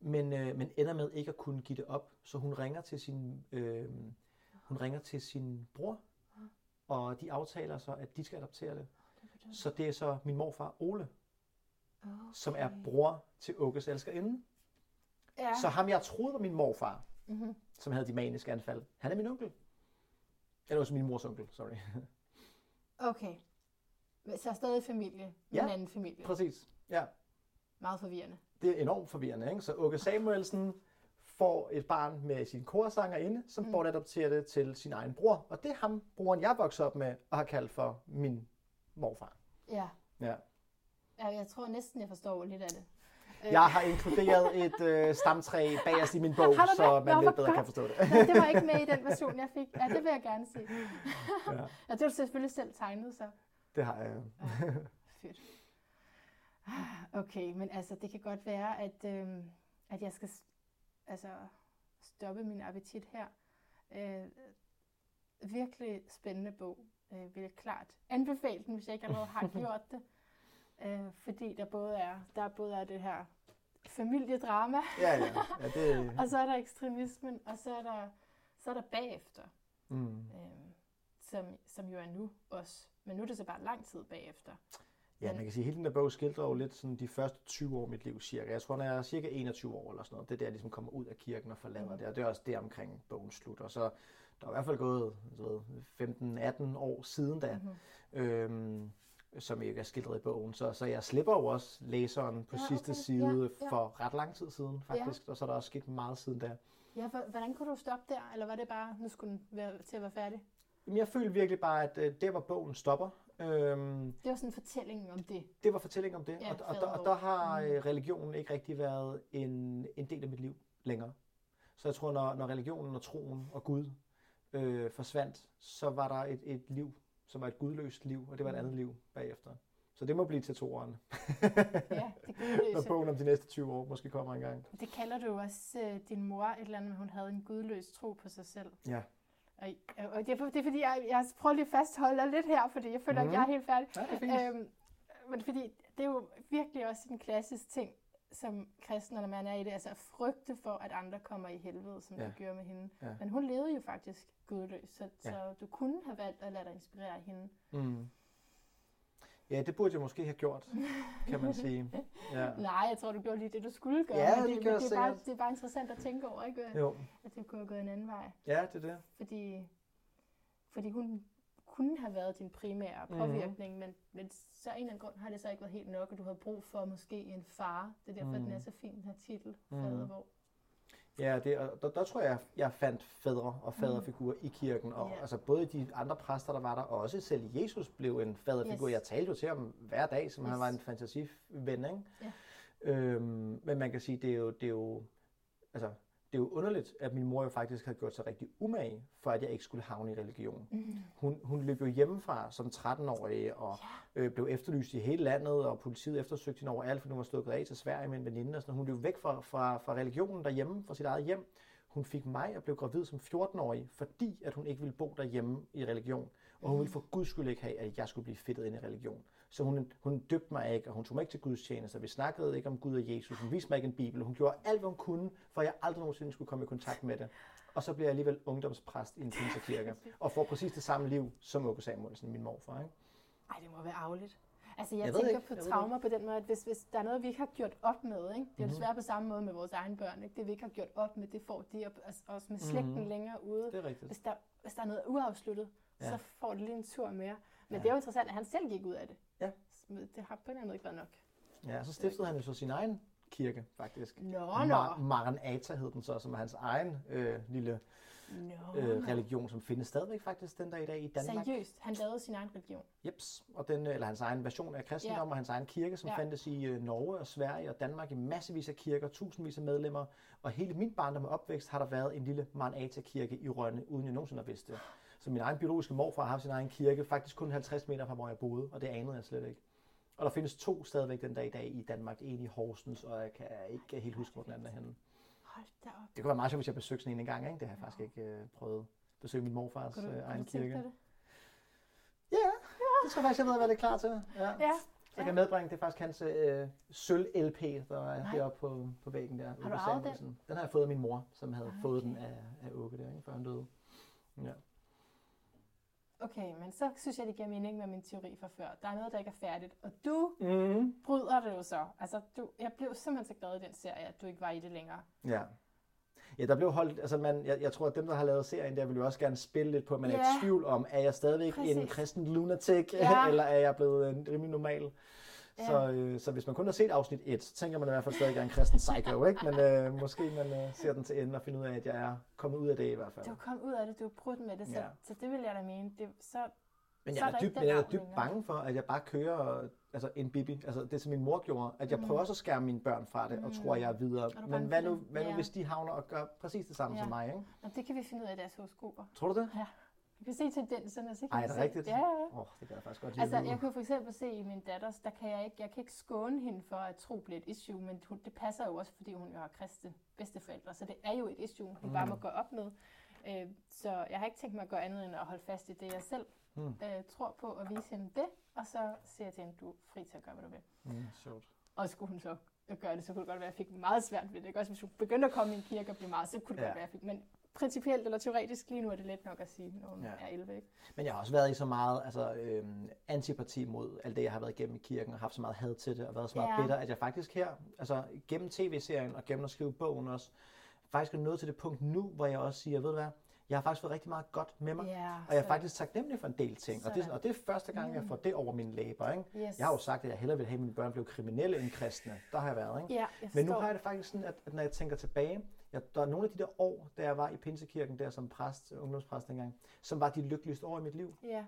Men, øh, men ender med ikke at kunne give det op, så hun ringer til sin, øh, hun ringer til sin bror, og de aftaler så, at de skal adoptere det. Så det er så min morfar Ole, Okay. som er bror til Åkes elskerinde. Ja. Så ham, jeg troede var min morfar, Mm-hmm. som havde de maniske anfald, han er min onkel. Eller også min mors onkel, sorry. Okay. Så er stadig familie, men Ja. en anden familie. Præcis. Ja, Meget forvirrende. det er enormt forvirrende. Ikke? Så Åke Samuelsen får et barn med sin korsangerinde, som Mm. mm. bortadopterer det til sin egen bror. Og det er ham, broren jeg voksede op med, og har kaldt for min morfar. Ja. Ja. ja. Jeg tror næsten, jeg forstår lidt af det. Øh, Jeg har inkluderet et øh, stamtræ bagerst i min bog, det? så man lidt bedre godt. kan forstå det. Nå, det var ikke med i den version, jeg fik. Ja, det vil jeg gerne se. Ja. Ja, det har du selvfølgelig selv tegnet, så. Det har jeg. Ja, fedt. Okay, men altså, det kan godt være, at, øhm, at jeg skal altså, stoppe min appetit her. Øh, virkelig spændende bog. Øh, vil jeg klart anbefale den, hvis jeg ikke allerede har gjort det. Øh, fordi der både er, der både er det her familiedrama, Ja, ja. ja det, og så er der ekstremismen, og så er der, så er der bagefter. mm. øhm, som, som jo er nu også. Men nu er det så bare lang tid bagefter. Ja, man kan sige, at hele den der bog skildrer jo lidt sådan de første 20 år af mit liv cirka. Jeg tror, når jeg er cirka 21 år eller sådan noget, det er der, jeg ligesom kommer ud af kirken og forlader mm. det. Og det er også der omkring bogen slutter. Så der er i hvert fald gået 15-18 år siden da. Mm-hmm. Øhm, som ikke er skildret i bogen. Så, så jeg slipper jo også læseren på ja, sidste okay. side ja, ja. for ret lang tid siden, faktisk. Ja. Og så er der også sket meget siden da. Ja, for, hvordan kunne du stoppe der? Eller var det bare, nu skulle den være, til at være færdig? Jamen, jeg følte virkelig bare, at øh, der hvor bogen stopper. Øhm, det var sådan en fortælling om det. Det var fortælling om det. Ja, og, og, der, og der har mm. Øh, religionen ikke rigtig været en, en del af mit liv længere. Så jeg tror, når, når religionen og troen og Gud øh, forsvandt, så var der et, et liv, som var et gudløst liv, og det var et mm. andet liv bagefter. Så det må blive til toeren. ja, det gudløse. Når bogen om de næste 20 år måske kommer engang. Det kalder du også uh, din mor et eller andet, hun havde en gudløs tro på sig selv. Ja. Og, og det, er, det er fordi, jeg, jeg prøver lige at fastholde dig lidt her, fordi jeg føler, mm. at jeg er helt færdig. Ja, det er fint. Øhm, men fordi det er jo virkelig også en klassisk ting, som kristen, når man er i det, altså at frygte for, at andre kommer i helvede, som ja. du gjorde med hende. Ja. Men hun levede jo faktisk gudløs, så, ja. så du kunne have valgt at lade dig inspirere hende. Mm. Ja, det burde jeg måske have gjort, kan man sige. Ja. Nej, jeg tror, du gjorde lige det, du skulle gøre. Ja, det, det, det, det, er bare, det er bare interessant at tænke over, ikke? Jo. At det kunne have gået en anden vej. Ja, det er det. Fordi, fordi hun kunne have været din primære påvirkning, mm. men, men så en eller anden grund har det så ikke været helt nok, og du har brug for måske en far. Det er derfor, mm. den er så fin, den her titel, mm. Fadervor. Ja, det, og der, der tror jeg, jeg fandt fædre og faderfigurer mm. i kirken. Og, yeah. altså, både de andre præster, der var der, og også selv Jesus blev en faderfigur. Yes. Jeg talte jo til ham hver dag, som yes. han var en fantasiven. Ikke? Yeah. Øhm, men man kan sige, det er jo, det er jo altså, det er jo underligt, at min mor jo faktisk havde gjort sig rigtig umage, for at jeg ikke skulle havne i religion. Mm. Hun, hun løb jo hjemmefra som 13-årig og yeah. øh, blev efterlyst i hele landet, og politiet eftersøgte hende overalt, for hun var stukket af til Sverige med en veninde. Og sådan. Hun løb væk fra, fra, fra religionen derhjemme, fra sit eget hjem. Hun fik mig og blev gravid som 14-årig, fordi at hun ikke ville bo derhjemme i religion. Og hun ville for guds skyld ikke have, at jeg skulle blive fedtet ind i religion. Så hun, hun døbte mig ikke, og hun tog mig ikke til Guds tjenester. Vi snakkede ikke om Gud og Jesus. Hun viste mig ikke en bibel. Hun gjorde alt, hvad hun kunne, for at jeg aldrig nogensinde skulle komme i kontakt med det. Og så blev jeg alligevel ungdomspræst i en pinsekirke, og får præcis det samme liv som Åke Samuelsen, min morfar. Ikke? Ej, det må være ærgerligt. Altså, jeg, jeg tænker ikke. på traumer på den måde, at hvis, hvis der er noget, vi ikke har gjort op med, ikke? det er mm-hmm. desværre på samme måde med vores egne børn, ikke? det vi ikke har gjort op med, det får de altså, også med slægten mm-hmm. længere ude. Det er rigtigt. Hvis der, hvis der er noget uafsluttet, ja. så får det lige en tur mere. Men ja. det er jo interessant, at han selv gik ud af det. Det har på en eller anden måde ikke været nok. Ja, så stiftede han jo så sin egen kirke, faktisk. Nå, nå. Mar- Maranata hed den så, som er hans egen øh, lille no. øh, religion, som findes stadigvæk faktisk den dag i dag i Danmark. Seriøst? Han lavede sin egen religion? Jeps, og den, eller hans egen version af kristendom yeah. og hans egen kirke, som yeah. fandtes i øh, Norge og Sverige og Danmark i massevis af kirker, tusindvis af medlemmer. Og hele min barndom og opvækst har der været en lille Maranata-kirke i Rønne, uden jeg nogensinde har vidst det. Så min egen biologiske morfar har haft sin egen kirke, faktisk kun 50 meter fra, hvor jeg boede, og det anede jeg slet ikke. Og der findes to stadigvæk den dag i dag i Danmark. En i Horsens, og jeg kan ikke helt huske, hvor den anden er henne. Hold da op. Det kunne være meget sjovt, hvis jeg besøgte sådan en en gang. Ikke? Det har jeg faktisk ikke øh, prøvet. Besøge min morfars øh, egen kirke. Det? Ja, ja, det tror jeg faktisk, jeg ved, hvad det er klar til. Ja. ja. Så jeg kan medbringe, det er faktisk hans øh, sølv-LP, der er Nej. deroppe på, på væggen der. Har du arvet den? Den har jeg fået af min mor, som havde okay. fået den af, af Åke der, ikke, før han døde. Ja. Okay, men så synes jeg, det giver mening med min teori fra før. Der er noget, der ikke er færdigt, og du mm. bryder det jo så. Altså, du, jeg blev simpelthen så glad i den serie, at du ikke var i det længere. Ja. Ja, der blev holdt, altså man, jeg, jeg tror, at dem, der har lavet serien der, vil jo også gerne spille lidt på, at man yeah. er i tvivl om, er jeg stadigvæk Præcis. en kristen lunatic, ja. eller er jeg blevet en rimelig normal? Ja. Så, øh, så hvis man kun har set afsnit 1, så tænker man i hvert fald stadig, at jeg er en kristen psycho, ikke? Men øh, måske man øh, ser den til ende og finder ud af, at jeg er kommet ud af det i hvert fald. Du er kommet ud af det, du er brudt med det, så, ja. så det vil jeg da mene. Det, så, men jeg er, er men jeg er dybt bange for, at jeg bare kører altså en bibi. Altså det, som min mor gjorde. At jeg mm. prøver også at skærme mine børn fra det, mm. og tror, jeg er videre. Er men hvad nu, hvad nu ja. hvis de havner og gør præcis det samme ja. som mig? Ikke? Og det kan vi finde ud af i deres horoskoper. Tror du det? Ja. Du kan se tendenserne, så kan Ej, er det se. rigtigt? Ja, ja. Oh, det kan jeg faktisk godt lide. Altså, jeg kunne for eksempel se i min datters, der kan jeg ikke, jeg kan ikke skåne hende for, at tro bliver et issue, men hun, det passer jo også, fordi hun jo har kristne bedsteforældre, så det er jo et issue, hun mm. bare må gå op med. Øh, så jeg har ikke tænkt mig at gøre andet end at holde fast i det, jeg selv mm. øh, tror på, og vise hende det, og så siger jeg til hende, du er fri til at gøre, hvad du vil. Mm, sjovt. Og skulle hun så gøre det, så kunne det godt være, at jeg fik meget svært ved det. Ikke? Også hvis hun begyndte at komme i en kirke og blive meget, så kunne det ja. godt være, at jeg fik. Men principielt eller teoretisk. Lige nu er det let nok at sige, når man ja. er 11. Ikke? Men jeg har også været i så meget altså, øhm, antipati mod alt det, jeg har været igennem i kirken, og haft så meget had til det, og været så meget ja. bitter, at jeg faktisk her, altså gennem tv-serien og gennem at skrive bogen også, faktisk er nået til det punkt nu, hvor jeg også siger, ved du hvad, jeg har faktisk fået rigtig meget godt med mig, yeah, og jeg er faktisk taknemmelig for en del ting. Og det, og det er første gang, mm. jeg får det over mine læber. Ikke? Yes. Jeg har jo sagt, at jeg hellere vil have, at mine børn blev kriminelle end kristne. Der har jeg været. Ikke? Yeah, jeg Men nu har jeg det faktisk sådan, at, at når jeg tænker tilbage, jeg, der er nogle af de der år, da jeg var i Pinsekirken, der som præst, ungdomspræst dengang, som var de lykkeligste år i mit liv. Yeah.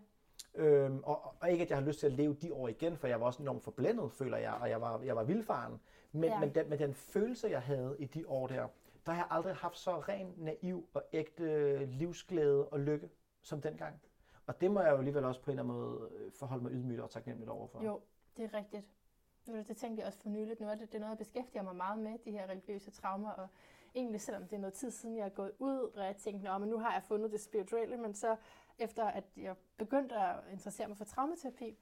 Øhm, og, og ikke, at jeg har lyst til at leve de år igen, for jeg var også enormt forblændet, føler jeg, og jeg var, jeg var vildfaren. Men, yeah. men, den, men den følelse, jeg havde i de år der, der har jeg aldrig haft så ren, naiv og ægte livsglæde og lykke som dengang. Og det må jeg jo alligevel også på en eller anden måde øh, forholde mig ydmygt og taknemmelig overfor. Jo, det er rigtigt. Det tænkte jeg også for nyligt. Nu er det, det er noget, jeg beskæftiger mig meget med, de her religiøse traumer. Og egentlig, selvom det er noget tid siden, jeg er gået ud, og jeg tænkte, men nu har jeg fundet det spirituelle, men så efter at jeg begyndte at interessere mig for traumaterapi,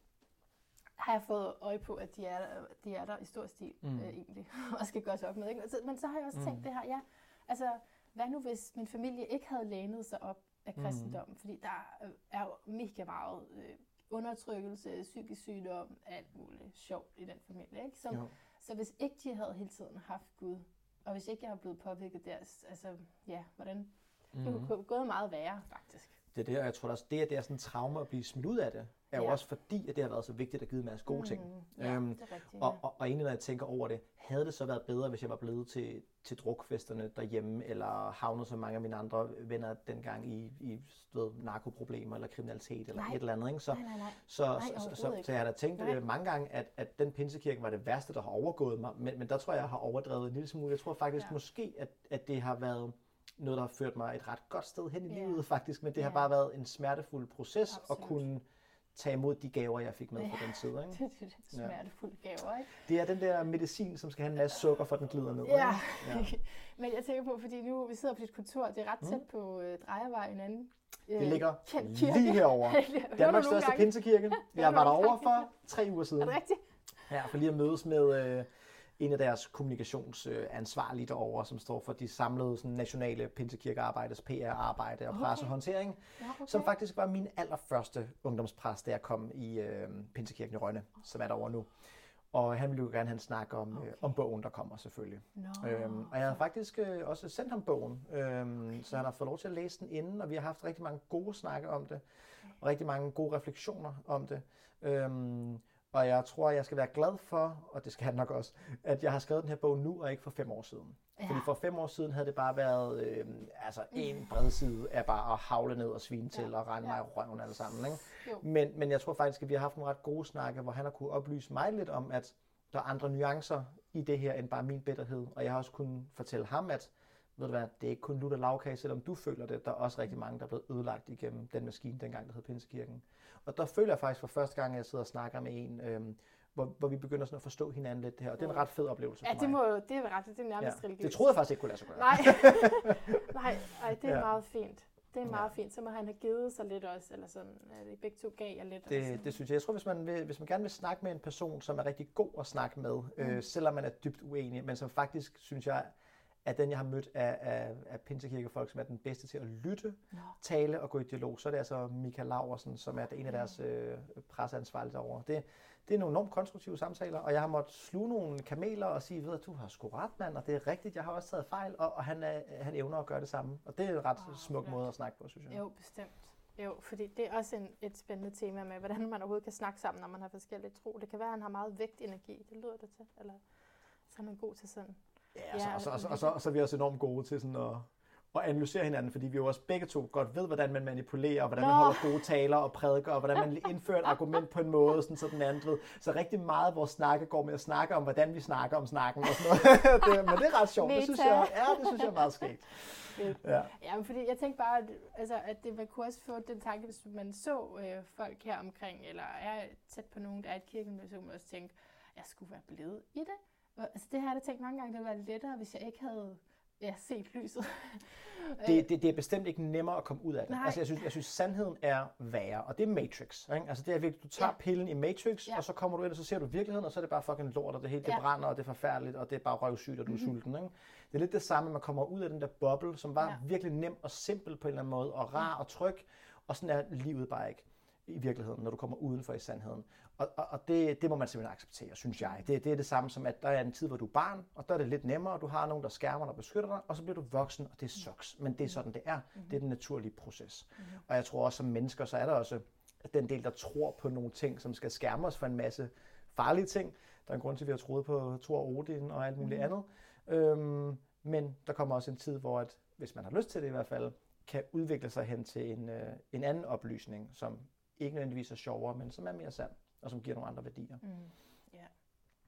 har jeg fået øje på, at de er, de er der i stor stil mm. øh, egentlig, og skal gøres op med. Ikke? Men så har jeg også mm. tænkt det her, ja, altså, hvad nu hvis min familie ikke havde lænet sig op af mm. kristendommen? Mm. Fordi der er jo mega meget øh, undertrykkelse, psykisk sygdom, alt muligt sjovt i den familie. Ikke? Så, så hvis ikke de havde hele tiden haft Gud, og hvis ikke jeg var blevet påvirket der, altså, ja, hvordan... Mm. Det kunne gået meget værre, faktisk. Det er det, og jeg tror også, det, at det er sådan en traume at blive smidt ud af det, er jo ja. også fordi, at det har været så vigtigt at give en masse gode ting. Mm, ja, øhm, det er rigtigt, ja. og, og, og egentlig, når jeg tænker over det, havde det så været bedre, hvis jeg var blevet til, til drukfesterne derhjemme, eller havnet som mange af mine andre venner dengang i, i ved, narkoproblemer, eller kriminalitet, eller nej. et eller andet. Ikke? Så, nej, nej, nej. Så, nej, så, så, så, så jeg har da tænkt nej. mange gange, at, at den pinsekirke var det værste, der har overgået mig, men, men der tror jeg, jeg har overdrevet en lille smule. Jeg tror faktisk ja. måske, at, at det har været noget, der har ført mig et ret godt sted hen i ja. livet faktisk, men det ja. har bare været en smertefuld proces Absolut. at kunne tage imod de gaver, jeg fik med ja, fra den tid. Ikke? Det, det, det er smertefulde ja. gaver, ikke? Det er den der medicin, som skal have en masse sukker, for den glider ned. Ja. ja. men jeg tænker på, fordi nu vi sidder på dit kontor, det er ret tæt mm. på uh, Drejervej, en anden øh, Det ligger lige herovre. Danmarks største pinsekirke. Jeg var derovre for tre uger siden. Er det rigtigt? Ja, for lige at mødes med... Øh, en af deres kommunikationsansvarlige derovre, som står for de samlede sådan, nationale pinsekirkearbejdes PR-arbejde og pressehåndtering, okay. ja, okay. som faktisk var min allerførste ungdomspræst, da jeg kom i øh, Pinsekirken i Rønne, som er derovre nu. Og han ville jo gerne have en snak om, okay. øh, om bogen, der kommer selvfølgelig. No. Øhm, og jeg har faktisk øh, også sendt ham bogen, øhm, okay. så han har fået lov til at læse den inden, og vi har haft rigtig mange gode snakke om det, og rigtig mange gode refleksioner om det. Øhm, og jeg tror, jeg skal være glad for, og det skal han nok også, at jeg har skrevet den her bog nu, og ikke for fem år siden. Ja. Fordi for fem år siden havde det bare været øh, altså en bred side af bare at havle ned og svine til ja. og rende ja. mig i røven alle sammen. Ikke? Men, men jeg tror faktisk, at vi har haft nogle ret gode snakke, hvor han har kunne oplyse mig lidt om, at der er andre nuancer i det her, end bare min bitterhed. Og jeg har også kunnet fortælle ham, at ved du hvad, det er ikke kun lutter lavkage, selvom du føler det. Der er også rigtig mange, der er blevet ødelagt igennem den maskine, dengang der hed Pinsekirken. Og der føler jeg faktisk for første gang, at jeg sidder og snakker med en, øhm, hvor, hvor vi begynder sådan at forstå hinanden lidt det her. Og det er en ret fed oplevelse ja, for det mig. Må, det er ret, det er nærmest ja. religiøst. Det troede jeg faktisk ikke kunne lade sig gøre. Nej, nej, nej det er ja. meget fint. Det er meget ja. fint. Så må han have givet sig lidt også, eller sådan, at I begge to gav jer lidt. Det, det synes jeg. Jeg tror, hvis man, vil, hvis man gerne vil snakke med en person, som er rigtig god at snakke med, øh, mm. øh, selvom man er dybt uenig, men som faktisk, synes jeg, at den, jeg har mødt af, af, af pinsekirkefolk, som er den bedste til at lytte, no. tale og gå i dialog, så er det altså Michael Laversen, som er en af deres øh, presseansvarlige derovre. Det, det er nogle enormt konstruktive samtaler, og jeg har måttet sluge nogle kameler og sige, ved du har sgu ret, mand, og det er rigtigt, jeg har også taget fejl, og, og han, er, han evner at gøre det samme. Og det er en ret oh, smuk måde at snakke på, synes jeg. Jo, bestemt. Jo, fordi det er også en, et spændende tema med, hvordan man overhovedet kan snakke sammen, når man har forskellige tro. Det kan være, at han har meget vægtenergi, det lyder det til, eller så er man god til sådan Ja, og, så, og, så, og, så, og så er vi også enormt gode til sådan at, at analysere hinanden, fordi vi jo også begge to godt ved, hvordan man manipulerer, og hvordan Nå. man holder gode taler og prædiker, og hvordan man indfører et argument på en måde, sådan så den anden ved. Så rigtig meget af vores snakke går med at snakke om, hvordan vi snakker om snakken og sådan noget. det, men det er ret sjovt. Det synes jeg, ja, det synes jeg er meget skægt. Ja. ja, men fordi jeg tænkte bare, at, altså, at det, man kunne også få den tanke, hvis man så øh, folk her omkring, eller er tæt på nogen, der er et kirkemøde, så kunne man også tænke, jeg skulle være blevet i det. Altså det her har jeg tænkt mange gange, det ville være lettere, hvis jeg ikke havde ja, set lyset. det, det, det er bestemt ikke nemmere at komme ud af det. Nej. Altså, jeg synes, jeg synes, sandheden er værre, og det er Matrix. Ikke? Altså, det er virkelig, du tager ja. pillen i Matrix, ja. og så kommer du ind, og så ser du virkeligheden, og så er det bare fucking lort, og det hele det ja. brænder, og det er forfærdeligt, og det er bare røvsygt, og du er mm-hmm. sulten. Ikke? Det er lidt det samme, man kommer ud af den der boble, som var ja. virkelig nem og simpel på en eller anden måde, og rar og tryg, og sådan er livet bare ikke i virkeligheden, når du kommer udenfor i sandheden. Og, og, og det, det må man simpelthen acceptere, synes jeg. Det, det er det samme som, at der er en tid, hvor du er barn, og der er det lidt nemmere, og du har nogen, der skærmer dig og beskytter dig, og så bliver du voksen, og det sucks. Men det er sådan, det er. Mm-hmm. Det er den naturlige proces. Mm-hmm. Og jeg tror også, som mennesker, så er der også den del, der tror på nogle ting, som skal skærme os for en masse farlige ting. Der er en grund til, at vi har troet på Thor og Odin og alt muligt mm-hmm. andet. Øhm, men der kommer også en tid, hvor at, hvis man har lyst til det i hvert fald, kan udvikle sig hen til en, øh, en anden oplysning, som ikke nødvendigvis er sjovere, men som er mere sand, og som giver nogle andre værdier. Mm. Yeah.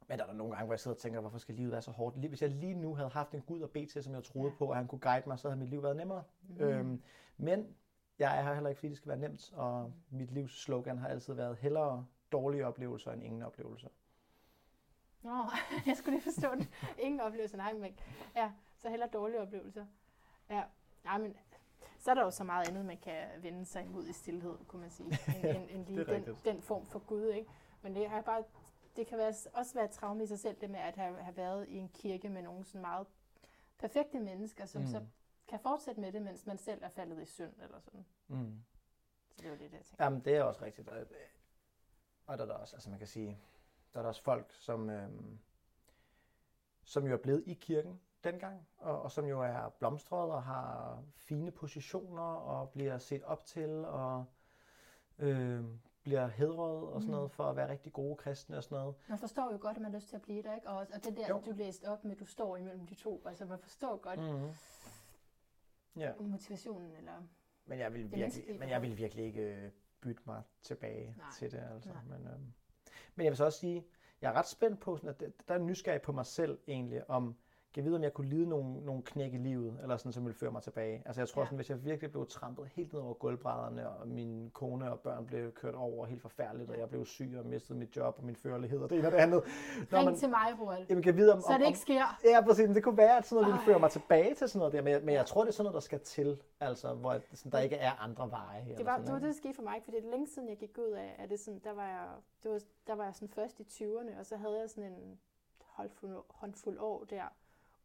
Men der er der nogle gange, hvor jeg sidder og tænker, hvorfor skal livet være så hårdt? Hvis jeg lige nu havde haft en Gud at bede til, som jeg troede yeah. på, og han kunne guide mig, så havde mit liv været nemmere. Mm. Øhm, men jeg er her heller ikke, fordi det skal være nemt, og mit livs slogan har altid været hellere dårlige oplevelser end ingen oplevelser. Nå, jeg skulle lige forstå det. Ingen oplevelser, nej, men ja, så hellere dårlige oplevelser. Ja, nej, men så er der jo så meget andet, man kan vende sig imod i stillhed, kunne man sige, end, end, end lige den, den form for Gud. Ikke? Men det, har bare, det kan være, også være et traume i sig selv, det med at have, have været i en kirke med nogle sådan meget perfekte mennesker, som mm. så kan fortsætte med det, mens man selv er faldet i synd eller sådan. Mm. Så det er jo det, jeg tænker. Jamen, det er også rigtigt. Og der er der også, altså man kan sige, der er der også folk, som, øhm, som jo er blevet i kirken, dengang, og, og som jo er blomstret og har fine positioner og bliver set op til og øh, bliver hedret og sådan noget mm. for at være rigtig gode kristne og sådan noget. Man forstår jo godt, at man har lyst til at blive der, ikke? Og, og det der, jo. du læste op med, du står imellem de to, altså man forstår godt mm. ja. motivationen eller men jeg vil virkelig, men jeg vil virkelig ikke øh, bytte mig tilbage Nej. til det. Altså. Men, øh, men jeg vil så også sige, jeg er ret spændt på, sådan, at der er nysgerrig på mig selv egentlig, om jeg vide, om jeg kunne lide nogle, nogle knæk i livet, eller sådan, som ville føre mig tilbage. Altså jeg tror ja. sådan, hvis jeg virkelig blev trampet helt ned over gulvbrædderne, og min kone og børn blev kørt over helt forfærdeligt, og jeg blev syg og mistede mit job og min førlighed og det ene og det andet. Når Ring man, til mig, Roald. Jamen, kan vide, om, så det ikke sker. ja, præcis. Det kunne være, at sådan noget ville føre mig tilbage til sådan noget der, men jeg, men jeg tror, det er sådan noget, der skal til, altså, hvor sådan, der ikke er andre veje. Det var, det, var det, der skete for mig, for det er længe siden, jeg gik ud af, at det sådan, der var jeg, det var, der var jeg sådan først i 20'erne, og så havde jeg sådan en håndfuld, håndfuld år der,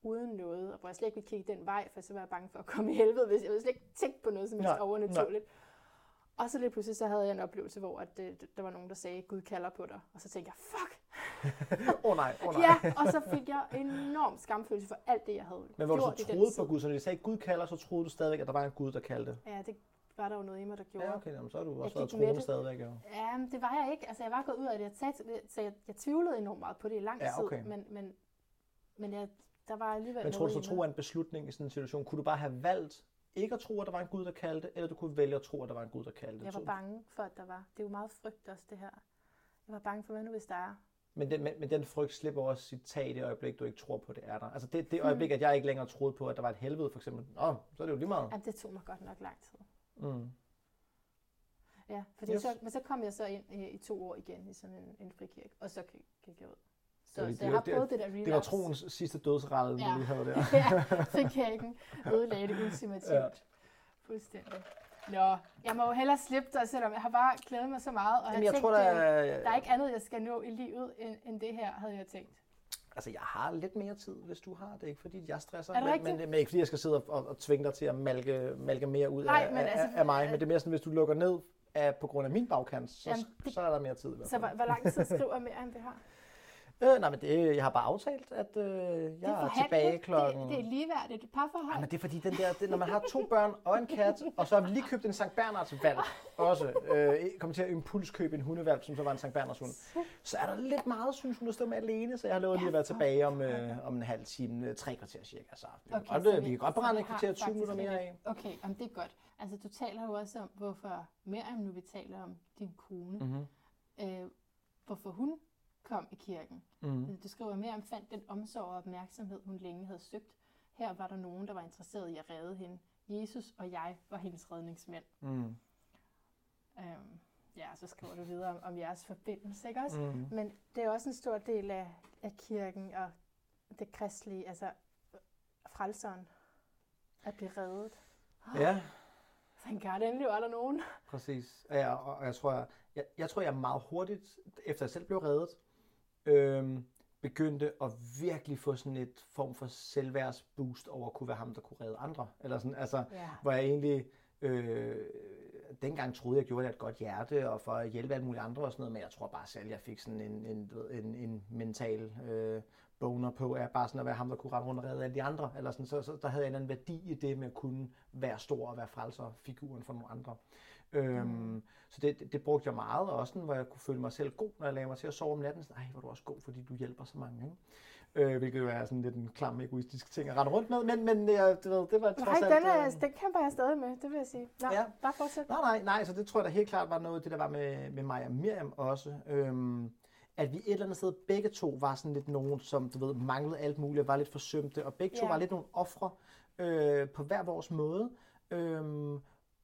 uden noget, og hvor jeg slet ikke ville kigge den vej, for så var jeg bange for at komme i helvede, hvis jeg ville slet ikke tænke på noget som helst overnaturligt. Og så lige pludselig så havde jeg en oplevelse, hvor at, det, der var nogen, der sagde, Gud kalder på dig. Og så tænkte jeg, fuck! Åh oh, nej, åh oh, nej. ja, og så fik jeg enorm skamfølelse for alt det, jeg havde Men hvor du så troede på Gud, så når de sagde, Gud kalder, så troede du stadigvæk, at der var en Gud, der kaldte? Ja, det var der jo noget i mig, der gjorde. Ja, okay, jamen, så har du også været troende stadigvæk, jo. Ja, men det var jeg ikke. Altså, jeg var gået ud af det. Jeg, taget, så jeg, jeg tvivlede enormt meget på det i lang ja, okay. tid, men, men, men jeg der var alligevel Men tror du så, tro er en beslutning i sådan en situation? Kunne du bare have valgt ikke at tro, at der var en Gud, der kaldte, eller du kunne vælge at tro, at der var en Gud, der kaldte? Jeg var bange for, at der var. Det er jo meget frygt også, det her. Jeg var bange for, hvad nu hvis der er? Men den, men, men den frygt slipper også sit tag i det øjeblik, du ikke tror på, det er der. Altså det, det øjeblik, mm. at jeg ikke længere troede på, at der var et helvede, for eksempel. Åh, så er det jo lige meget. Ja, det tog mig godt nok lang tid. Mm. Ja, fordi yes. så, men så kom jeg så ind i, i to år igen i sådan en, en frikirke, og så gik jeg ud. Så, det, så jeg har det, prøvet det der relapse. Det var troens sidste dødsrelle, ja. vi havde der. ja, frikirken ødelagde det ultimativt. Ja. Fuldstændig. Nå, jeg må jo hellere slippe dig, selvom jeg har bare glædet mig så meget. Og Jamen, jeg tænkt, tror, der, er, der er ikke andet, jeg skal nå i livet, end, end det her, havde jeg tænkt. Altså, jeg har lidt mere tid, hvis du har det. Ikke fordi jeg stresser, er det men, men, men ikke fordi jeg skal sidde og, og tvinge dig til at malke, malke mere ud Nej, af, men altså, af, af mig. Men det er mere sådan, hvis du lukker ned af, på grund af min bagkant, så, jamen, det, så er der mere tid. Så hvor, hvor lang tid skriver jeg mere, end det har? Øh, nej, men det, jeg har bare aftalt, at øh, jeg er, er tilbage klokken... Det, det er ligeværdigt et parforhold. Ja, men det er fordi, den der, det, når man har to børn og en kat, og så har vi lige købt en Sankt Bernards valg også, øh, kommer til at impulskøbe en hundevalg, som så var en Sankt Bernards hund, så er der lidt meget, synes hun, at stå med alene, så jeg har lovet lige at være tilbage om, øh, om en halv time, øh, tre kvarter cirka. Så, okay, så vi, vi kan godt brænde et kvarter 20 minutter mere af. Okay, om det er godt. Altså, du taler jo også om, hvorfor mere end nu vi taler om din kone, mm-hmm. øh, hvorfor hun kom i kirken. Mm. Du skriver mere om, fandt den omsorg og opmærksomhed, hun længe havde søgt. Her var der nogen, der var interesseret i at redde hende. Jesus og jeg var hendes redningsmænd. Mm. Øhm, ja, så skriver du videre om, om jeres forbindelse, ikke også? Mm. Men det er også en stor del af, af kirken og det kristelige, altså frelseren At blive reddet. Ja. Thank God, endelig var der nogen. Præcis. Ja, og, og jeg tror, jeg, jeg, jeg tror, jeg meget hurtigt, efter jeg selv blev reddet, øhm, begyndte at virkelig få sådan et form for selvværdsboost over at kunne være ham, der kunne redde andre. Eller sådan, altså, Ja. hvor jeg egentlig øh, dengang troede, jeg gjorde det af et godt hjerte, og for at hjælpe alle mulige andre og sådan noget, men jeg tror bare selv, jeg fik sådan en, en, en, en mental øh, boner på, at bare sådan at være ham, der kunne rette rundt og redde alle de andre. Eller sådan, så, så der havde jeg en anden værdi i det med at kunne være stor og være frelserfiguren for nogle andre. Øhm, Mm. Så det, det, det brugte jeg meget, og også sådan, hvor jeg kunne føle mig selv god, når jeg lagde mig til at sove om natten. Sådan, Ej, hvor er du også god, fordi du hjælper så mange. Ikke? Øh, hvilket jo er sådan lidt en klam, egoistisk ting at rende rundt med, men, men jeg, du ved, det var trods Nej, alt... den, er, øh, den kæmper jeg stadig med, det vil jeg sige. Nå, Ja. bare fortsæt. Nej, nej, nej, så det tror jeg da helt klart var noget, det der var med, med mig og Miriam også. Øhm, at vi et eller andet sted begge to var sådan lidt nogen, som du ved, manglede alt muligt og var lidt forsømte, og begge to Ja. var lidt nogle ofre øh, på hver vores måde. Øhm,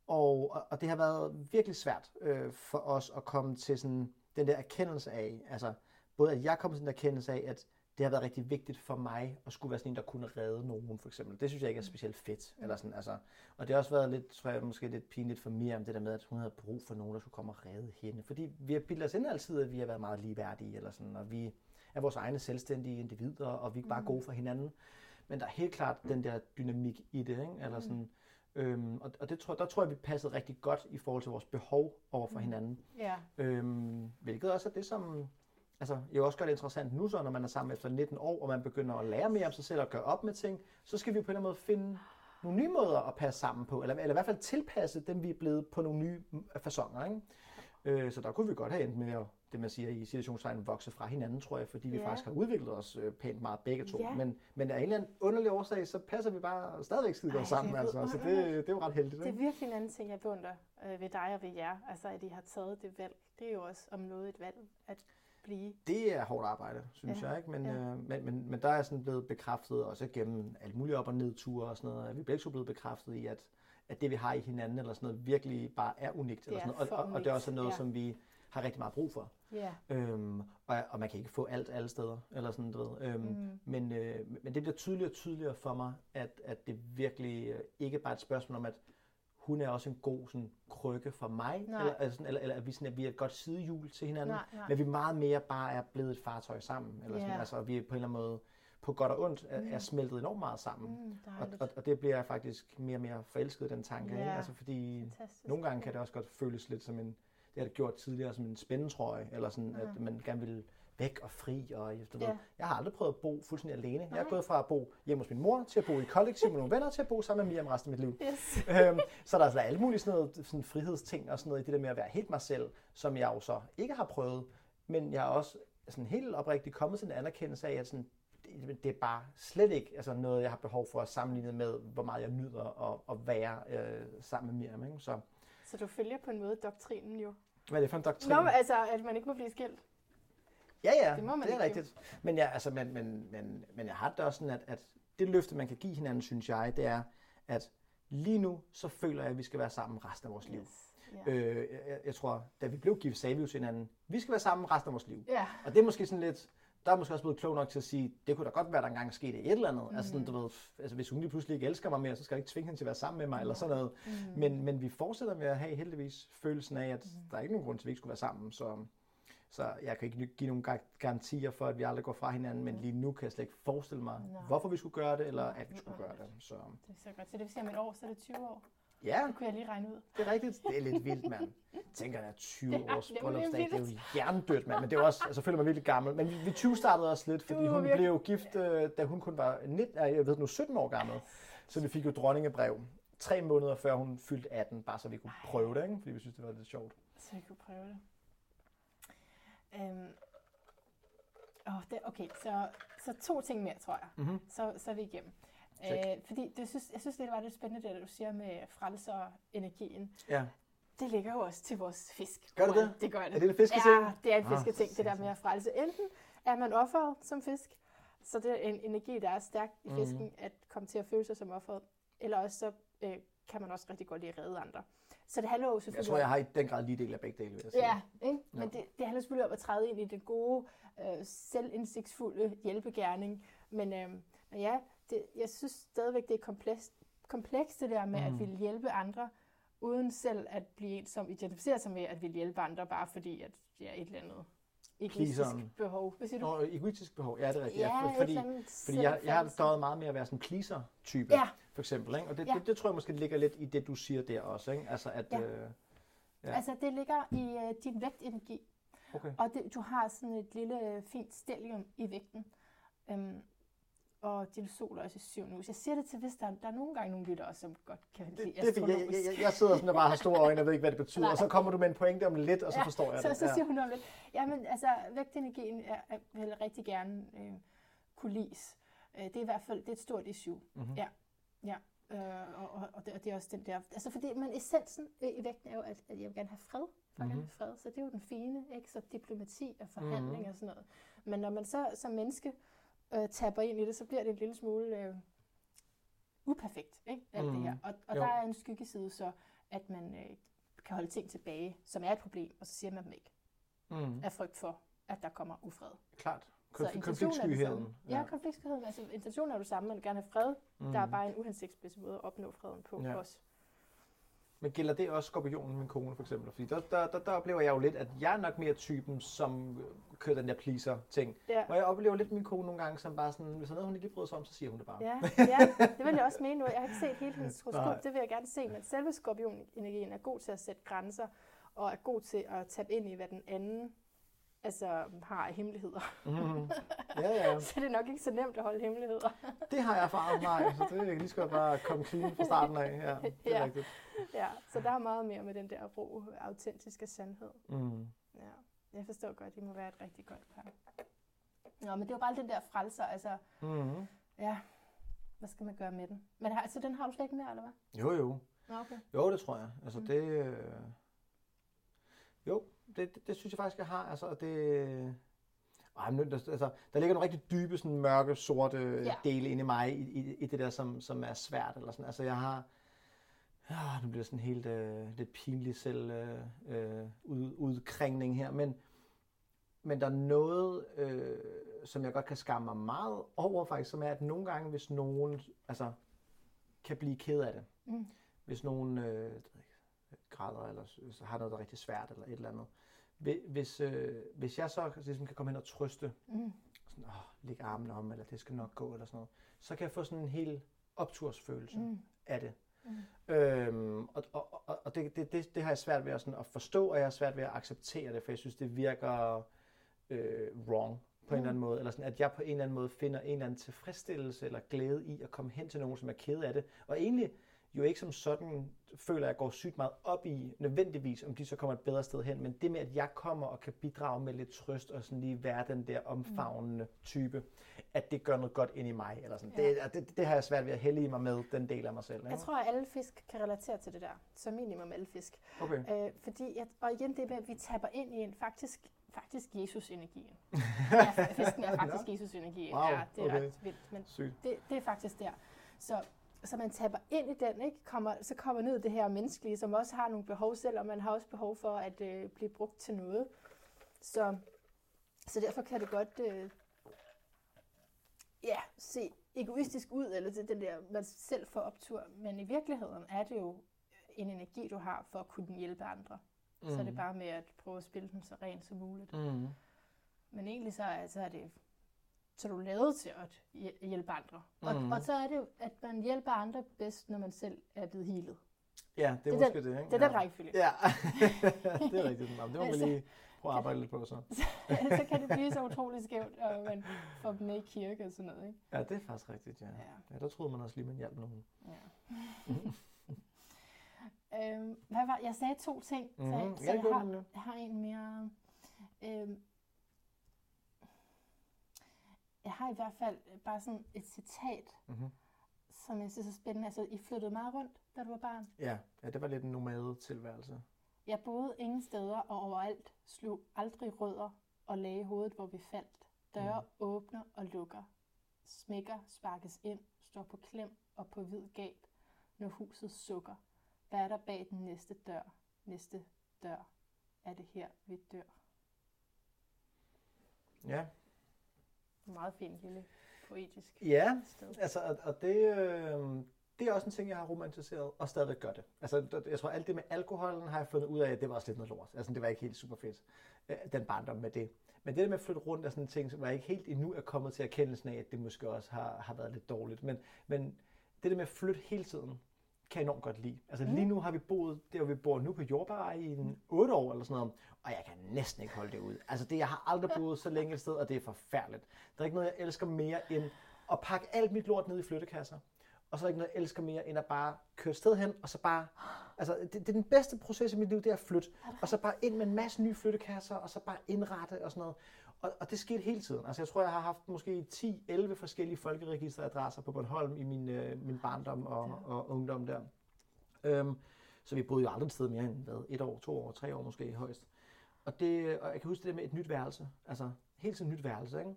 og, og- og det har været virkelig svært øh, for os at komme til sådan den der erkendelse af, altså både at jeg kom til den erkendelse af, at det har været rigtig vigtigt for mig at skulle være sådan en, der kunne redde nogen, for eksempel. Det synes jeg ikke er specielt fedt. Eller sådan, altså. Og det har også været lidt, tror jeg, måske lidt pinligt for mig om det der med, at hun havde brug for nogen, der skulle komme og redde hende. Fordi vi har bildet os ind altid, at vi har været meget ligeværdige, eller sådan, og vi er vores egne selvstændige individer, og vi er bare Mhm. gode for hinanden. Men der er helt klart den der dynamik i det, ikke? Eller sådan, øhm, og, og det tror, der tror jeg, vi passede rigtig godt i forhold til vores behov over for Mhm. hinanden. Ja. Øhm, hvilket også er det, som altså, jo også gør det interessant nu, så når man er sammen efter 19 år, og man begynder at lære mere om sig selv og gøre op med ting, så skal vi på en eller anden måde finde nogle nye måder at passe sammen på, eller, eller i hvert fald tilpasse dem, vi er blevet på nogle nye mm, fasonger. Ikke? Øh, så der kunne vi godt have endt med at, det man siger i situationstegn, vokse fra hinanden, tror jeg, fordi vi Ja. faktisk har udviklet os øh, pænt meget begge to. Ja. Men, men af en eller anden underlig årsag, så passer vi bare stadigvæk skide godt sammen. det Altså. Så det, det er jo ret heldigt. Det er Ikke? virkelig en anden ting, jeg beundrer øh, ved dig og ved jer. Altså, at I har taget det valg. Det er jo også om noget et valg at blive. Det er hårdt arbejde, synes Ja, jeg. Ikke? Men, ja. øh, men, men, men der er sådan blevet bekræftet, også gennem alle mulige op- og nedture og sådan noget, at vi begge to blevet bekræftet i, at, at det vi har i hinanden eller sådan noget, virkelig bare er unikt. eller er sådan noget. Og, og, og det er også noget, ja. som vi har rigtig meget brug for. Ja. Øhm, og, og man kan ikke få alt alle steder. Eller sådan, du ved. Øhm, Mm. men, øh, men det bliver tydeligere og tydeligere for mig, at, at det virkelig øh, ikke bare er et spørgsmål om, at hun er også en god sådan, krykke for mig, Nej. eller, sådan, eller, eller at vi, sådan, at vi er et godt sidehjul til hinanden, Nej, nej. men vi meget mere bare er blevet et fartøj sammen. Eller sådan, Ja. altså, vi er på en eller anden måde på godt og ondt er, Mm. er smeltet enormt meget sammen. Mm, Og, dejligt. og, og det bliver jeg faktisk mere og mere forelsket den tanke. Ikke? Ja. Altså, fordi Fantastisk. nogle gange kan det også godt føles lidt som en, det har det gjort tidligere, som en spændetrøje, eller sådan, at man gerne vil væk og fri. Og, du ved, Ja. Jeg har aldrig prøvet at bo fuldstændig alene. Jeg er Nej. gået fra at bo hjemme hos min mor, til at bo i kollektiv med nogle venner, til at bo sammen med Miriam resten af mit liv. Yes. øhm, så der er altså alle mulige sådan noget, sådan frihedsting og sådan noget i det der med at være helt mig selv, som jeg jo så ikke har prøvet. Men jeg er også sådan helt oprigtigt kommet til en anerkendelse af, at sådan, det, det er bare slet ikke altså noget, jeg har behov for at sammenligne med, hvor meget jeg nyder at, at være øh, sammen med Miriam. Ikke? Så Så du følger på en måde doktrinen jo. hvad er det for en doktrin? Nå, altså, at man ikke må blive skilt. Ja, ja, Det må man det er ikke, rigtigt. Men, ja, altså, men, men, men, men jeg har det også sådan, at, at det løfte, man kan give hinanden, synes jeg, det er, at lige nu, så føler jeg, at vi skal være sammen resten af vores liv. Yes. Ja. Øh, jeg, jeg tror, da vi blev gift, sagde vi jo til hinanden, vi skal være sammen resten af vores liv. ja. Og det er måske sådan lidt, der er måske også blevet klog nok til at sige, det kunne da godt være, der engang skete et eller andet. Mm. Altså sådan, du ved, altså hvis hun lige pludselig ikke elsker mig mere, så skal jeg ikke tvinge hende til at være sammen med mig, eller sådan noget. Mm. Men, men vi fortsætter med at have heldigvis følelsen af, at mm. der er ikke nogen grund til, at vi ikke skulle være sammen. Så, så jeg kan ikke give nogen gar- garantier for, at vi aldrig går fra hinanden, men lige nu kan jeg slet ikke forestille mig, Nej. hvorfor vi skulle gøre det, eller at vi skulle gøre det. Så Det er så godt. Så det vil sige, om et år, så er det 20 år. ja, Det kunne jeg lige regne ud. det er rigtigt. Det er lidt vildt, mand. Jeg tænker, at 20 Det er års bryllupsdag, det er jo vildt. hjernedødt, mand. Men det er også, altså, føler mig virkelig gammel. Men vi, vi 20 startede også lidt, fordi er hun blev jo gift, øh, da hun kun var 19, øh, jeg ved nu 17 år gammel. Så vi fik jo dronningebrev tre måneder før hun fyldte 18, bare så vi kunne prøve det, ikke? fordi vi synes, det var lidt sjovt. Så vi kunne prøve det. Øhm. Oh, det okay, så, så to ting mere, tror jeg. Mhm. Så, så er vi igennem. Øh, fordi det synes, jeg synes, det var lidt spændende, det du siger med frelser-energien. Ja. Det ligger jo også til vores fisk. Gør det det? Det gør det. Er det en fisketing? Ja, det er en Ah, fisketing, det der med at frelse. Enten er man offeret som fisk, så det er en energi, der er stærk i Mhm. fisken, at komme til at føle sig som offeret. Eller også så øh, kan man også rigtig godt lide at redde andre. Så det handler jo Jeg selvfølgelig tror, jeg har i den grad lige del af begge dele, vil jeg sige. Ja, ikke? men Ja. det, det handler selvfølgelig om at træde ind i den gode, øh, selvindsigtsfulde hjælpegærning. Men, øh, men ja, det, jeg synes stadigvæk, det er komplekst, komplekst det der med mm. at ville hjælpe andre, uden selv at blive en, som identificerer sig med at ville hjælpe andre, bare fordi at ja, et eller andet egoistisk pleaseren. behov. Hvad siger du? Nå, egoistisk behov, ja, det er rigtigt. Ja, ja, fordi, fordi jeg, jeg har døjet meget med at være sådan en pleaser-type, ja. For eksempel. Ikke? Og det, ja. det, det, tror jeg måske ligger lidt i det, du siger der også. Ikke? Altså, at, ja. Øh, ja. altså, det ligger i uh, din vægtenergi. Okay. Og det, du har sådan et lille fint stellium i vægten. Um, og din sol er også i syvende hus. Jeg siger det til, hvis der, der er nogle gange nogle lyttere, som godt kan lide det, det, jeg, jeg, jeg, jeg sidder sådan og bare har store øjne og ved ikke, hvad det betyder, og så kommer du med en pointe om lidt, og så ja, forstår jeg så, det. Så, så siger hun om lidt. Jamen, altså, vægtenergien er, er, vil rigtig gerne øh, kunne lise. Øh, det er i hvert fald det er et stort issue. Mm-hmm. Ja, ja. Øh, og, og, og, det, og det er også den der... Altså, fordi, men essensen i vægten er jo, at, at jeg vil gerne have fred. Jeg mm-hmm. fred. Så det er jo den fine, ikke? Så diplomati og forhandling mm-hmm. og sådan noget. Men når man så som menneske øh, tapper ind i det, så bliver det en lille smule øh, uperfekt, ikke? Alt mm. det her. Mm. Og, og der er en skyggeside så, at man øh, kan holde ting tilbage, som er et problem, og så siger man dem ikke. Mm. Af frygt for, at der kommer ufred. Klart. Konf- konfliktskyheden. Ja, ja konfliktskyheden. Altså, intentionen er jo samme, man vil gerne have fred. Mm. Der er bare en uhensigtsmæssig måde at opnå freden på ja. os. Men gælder det også skorpionen, min kone for eksempel? Fordi der, der, der, der oplever jeg jo lidt, at jeg er nok mere typen, som kører den der pleaser-ting. Ja. Og jeg oplever lidt min kone nogle gange, som bare sådan, hvis der er noget, hun ikke bryder sig om, så siger hun det bare. Ja, ja det vil jeg også mene nu. Jeg har ikke set hele hendes horoskop, det vil jeg gerne se. Men selve skorpionenergien er god til at sætte grænser, og er god til at tabe ind i, hvad den anden altså, har hemmeligheder. Mm. Ja, ja. så det er nok ikke så nemt at holde hemmeligheder. det har jeg erfaret, nej. Så det kan lige så godt bare komme clean fra starten af. Ja, det er ja. rigtigt. Ja, så der er meget mere med den der ro, autentiske sandhed. Mm. Ja, jeg forstår godt, det må være et rigtig godt par. Nå, men det var bare den der frelser, altså, mm. ja, hvad skal man gøre med den? Men har, altså, den har du slet ikke mere, eller hvad? Jo, jo. Okay. Jo, det tror jeg. Altså, mm. det... Øh... Jo, det, det, det synes jeg faktisk, jeg har. Altså, det, ej, men, altså, der ligger nogle rigtig dybe, sådan, mørke, sorte ja. dele inde i mig, i, i, i det der, som, som er svært. Eller sådan. Altså, jeg har... Ja, nu bliver det sådan helt øh, lidt pinlig selv øh, øh, ud, udkringning her, men, men der er noget, øh, som jeg godt kan skamme mig meget over faktisk, som er, at nogle gange, hvis nogen altså, kan blive ked af det, mm. hvis nogen øh, græder, eller så har noget, der er rigtig svært, eller et eller andet. Hvis, øh, hvis jeg så ligesom kan komme hen og trøste, mm. sådan, åh, lægge armen om, eller det skal nok gå, eller sådan noget, så kan jeg få sådan en helt optursfølelse mm. af det. Mm. Øhm, og og, og, og det, det, det, det har jeg svært ved at, sådan, at forstå, og jeg har svært ved at acceptere det, for jeg synes, det virker øh, wrong på mm. en eller anden måde, eller sådan, at jeg på en eller anden måde finder en eller anden tilfredsstillelse eller glæde i at komme hen til nogen, som er ked af det, og egentlig jo ikke som sådan føler, jeg går sygt meget op i nødvendigvis, om de så kommer et bedre sted hen, men det med, at jeg kommer og kan bidrage med lidt trøst og sådan lige være den der omfavnende type, at det gør noget godt ind i mig. Eller sådan. Ja. Det, det, det har jeg svært ved at hælde i mig med, den del af mig selv. Ikke? Jeg tror, at alle fisk kan relatere til det der, som minimum alle fisk. Okay. Øh, fordi, at, og igen det med, at vi tapper ind i en faktisk faktisk Jesus-energien. ja, fisken er faktisk Jesus-energien. Wow, ja, det er okay. ret vildt, men det, det er faktisk der. Så så man taber ind i den, ikke? Kommer, så kommer ned det her menneskelige, som også har nogle behov selv, og man har også behov for at øh, blive brugt til noget. Så, så derfor kan det godt øh, ja, se egoistisk ud, eller til den der, man selv får optur. Men i virkeligheden er det jo en energi, du har for at kunne hjælpe andre. Mm. Så er det mm. bare med at prøve at spille den så rent som muligt. Mm. Men egentlig så så er det så du lavet til at hjælpe andre. Og, mm. og så er det jo, at man hjælper andre bedst, når man selv er blevet healet. Ja, det er, det er måske den, det, ikke? Det er ja. den rækkefølge. Ja, det er rigtigt. Jamen, det må vi lige prøve at arbejde lidt på så. så. så kan det blive så utrolig skævt, og man får dem med i kirke og sådan noget, ikke? Ja, det er faktisk rigtigt, ja. ja. ja der troede man også lige, man hjalp nogen. Ja. øhm, hvad var, jeg sagde to ting, mm-hmm. så, mhm. så jeg, har, jeg har en mere. Øhm, jeg har i hvert fald bare sådan et citat, mm-hmm. som jeg synes er spændende. Altså, I flyttede meget rundt, da du var barn? Ja, ja det var lidt en nomade tilværelse. Jeg boede ingen steder og overalt, slog aldrig rødder og lagde hovedet, hvor vi faldt. Døre mm. åbner og lukker. Smækker sparkes ind, står på klem og på hvid gab, når huset sukker. Hvad er der bag den næste dør? Næste dør. Er det her, vi dør? Ja, meget fint lille poetisk Ja, sted. altså, og, og det, øh, det er også en ting, jeg har romantiseret, og stadigvæk gør det. Altså, jeg tror, alt det med alkoholen har jeg fundet ud af, at det var også lidt noget lort. Altså, det var ikke helt super fedt, øh, den barndom med det. Men det der med at flytte rundt er sådan en ting, som jeg ikke helt endnu er kommet til erkendelsen af, at det måske også har, har været lidt dårligt. Men, men det der med at flytte hele tiden, kan jeg enormt godt lide. Altså mm. lige nu har vi boet, der hvor vi bor nu på Jordbær i en 8 år eller sådan noget, og jeg kan næsten ikke holde det ud. Altså det, jeg har aldrig boet så længe et sted, og det er forfærdeligt. Der er ikke noget, jeg elsker mere end at pakke alt mit lort ned i flyttekasser. Og så er der ikke noget, jeg elsker mere, end at bare køre sted hen, og så bare... Altså, det, det er den bedste proces i mit liv, det er at flytte. Og så bare ind med en masse nye flyttekasser, og så bare indrette og sådan noget. Og, og det skete hele tiden. Altså, jeg tror, jeg har haft måske 10-11 forskellige folkeregisteradresser på Bornholm i min, øh, min barndom og, og ungdom der. Øhm, så vi boede jo aldrig et sted mere end hvad, et år, to år, tre år måske højst. Og, det, og jeg kan huske det der med et nyt værelse. Altså, helt tiden nyt værelse, ikke?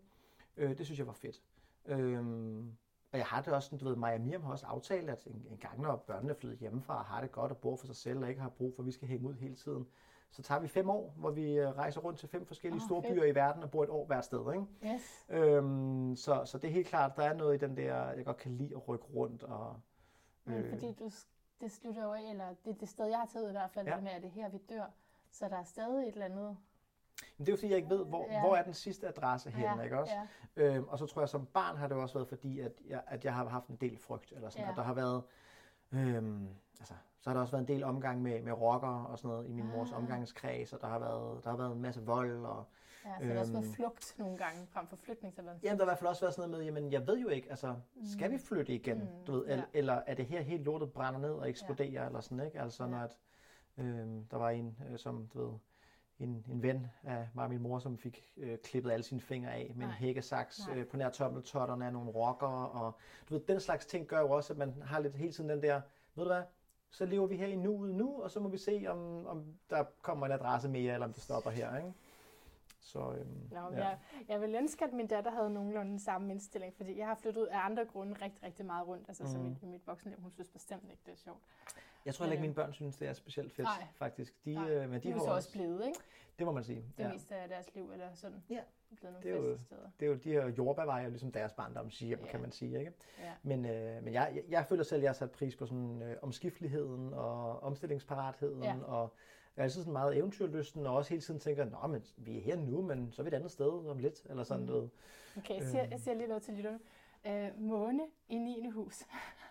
Øh, det synes jeg var fedt. Øhm, og jeg har det også, du ved, og Miriam har også aftalt, at en, en gang når børnene er flyttet hjemmefra og har det godt og bor for sig selv og ikke har brug for, at vi skal hænge ud hele tiden, så tager vi fem år, hvor vi øh, rejser rundt til fem forskellige oh, store byer i verden og bor et år hvert sted. Ikke? Yes. Øhm, så, så det er helt klart, der er noget i den der, jeg godt kan lide at rykke rundt. Og, øh, Men fordi du, det slutter jo af, eller det er det sted, jeg har taget i hvert fald, ja. med, at det her, vi dør. Så der er stadig et eller andet men det er jo fordi, jeg ikke ved, hvor, ja. hvor er den sidste adresse henne, ja. ikke også? Ja. Øhm, og så tror jeg, som barn har det også været fordi, at jeg, at jeg har haft en del frygt, eller sådan, ja. at der har været, øhm, altså, så har der også været en del omgang med, med rockere og sådan noget i min ah. mors omgangskreds, og der har været, der har været en masse vold, og Ja, så øhm, der har også været øhm, flugt nogle gange frem for flytning. Så jamen, der har i hvert fald også været sådan noget med, jamen, jeg ved jo ikke, altså, skal vi mm. flytte igen? Mm, du ved, ja. eller, eller er det her helt lortet brænder ned og eksploderer, ja. eller sådan, ikke? Altså, ja. når at, øhm, der var en, øh, som, du ved, en, en ven af mig og min mor, som fik øh, klippet alle sine fingre af med Nej. en hækkesaks øh, på nær tommeltotterne af nogle rockere. Og, du ved, den slags ting gør jo også, at man har lidt hele tiden den der, ved du hvad, så lever vi her i nuet nu, og så må vi se, om, om der kommer en adresse mere, eller om det stopper her. Ikke? Så, øhm, Nå, ja. jeg, jeg vil ønske, at min datter havde nogenlunde samme indstilling, fordi jeg har flyttet ud af andre grunde rigtig, rigtig meget rundt. Altså, mm. så mit, mit voksenliv, hun synes bestemt ikke, det er sjovt. Jeg tror heller ikke, mine børn synes, det er specielt fedt, Nej. faktisk. De, Nej. Øh, men de, de er så også blevet, ikke? Det må man sige. Det ja. meste af deres liv, eller sådan. Ja. Blevet nogle det, er jo, steder. det er jo de her jordbærveje, ligesom deres barndom siger, ja. kan man sige. Ikke? Ja. Men, øh, men jeg, jeg, jeg føler selv, at jeg har sat pris på sådan, øh, omskifteligheden og omstillingsparatheden ja. og jeg er altid sådan meget eventyrlysten, og også hele tiden tænker, nå, men vi er her nu, men så er vi et andet sted om lidt, eller sådan mm. noget. Okay, jeg siger, jeg siger lige noget til lytterne. Øh, måne i 9. hus.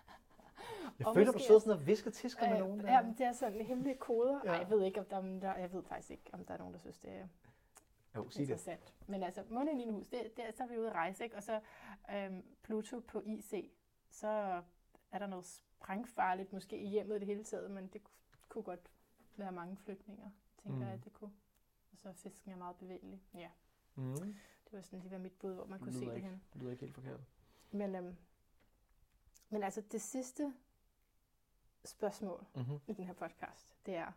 Jeg og føler, du sidder sådan og visker tisker øh, med nogen. Der. Ja, men det er sådan hemmelige koder. Ja. Ej, jeg ved ikke, om der, der, jeg ved faktisk ikke, om der er nogen, der synes, det er jo, sig interessant. Det. Men altså, måne i 9. hus, det, det, så er vi ude at rejse, ikke? Og så øhm, Pluto på IC, så er der noget sprængfarligt måske i hjemmet i det hele taget, men det kunne godt være mange flytninger, tænker mm. jeg, at det kunne. Og så fisken er meget bevægelig. Ja. Mm. Det var sådan lige var mit bud, hvor man kunne se det hen. Det lyder ikke helt forkert. Men, øhm, men altså det sidste spørgsmål mm-hmm. i den her podcast, det er,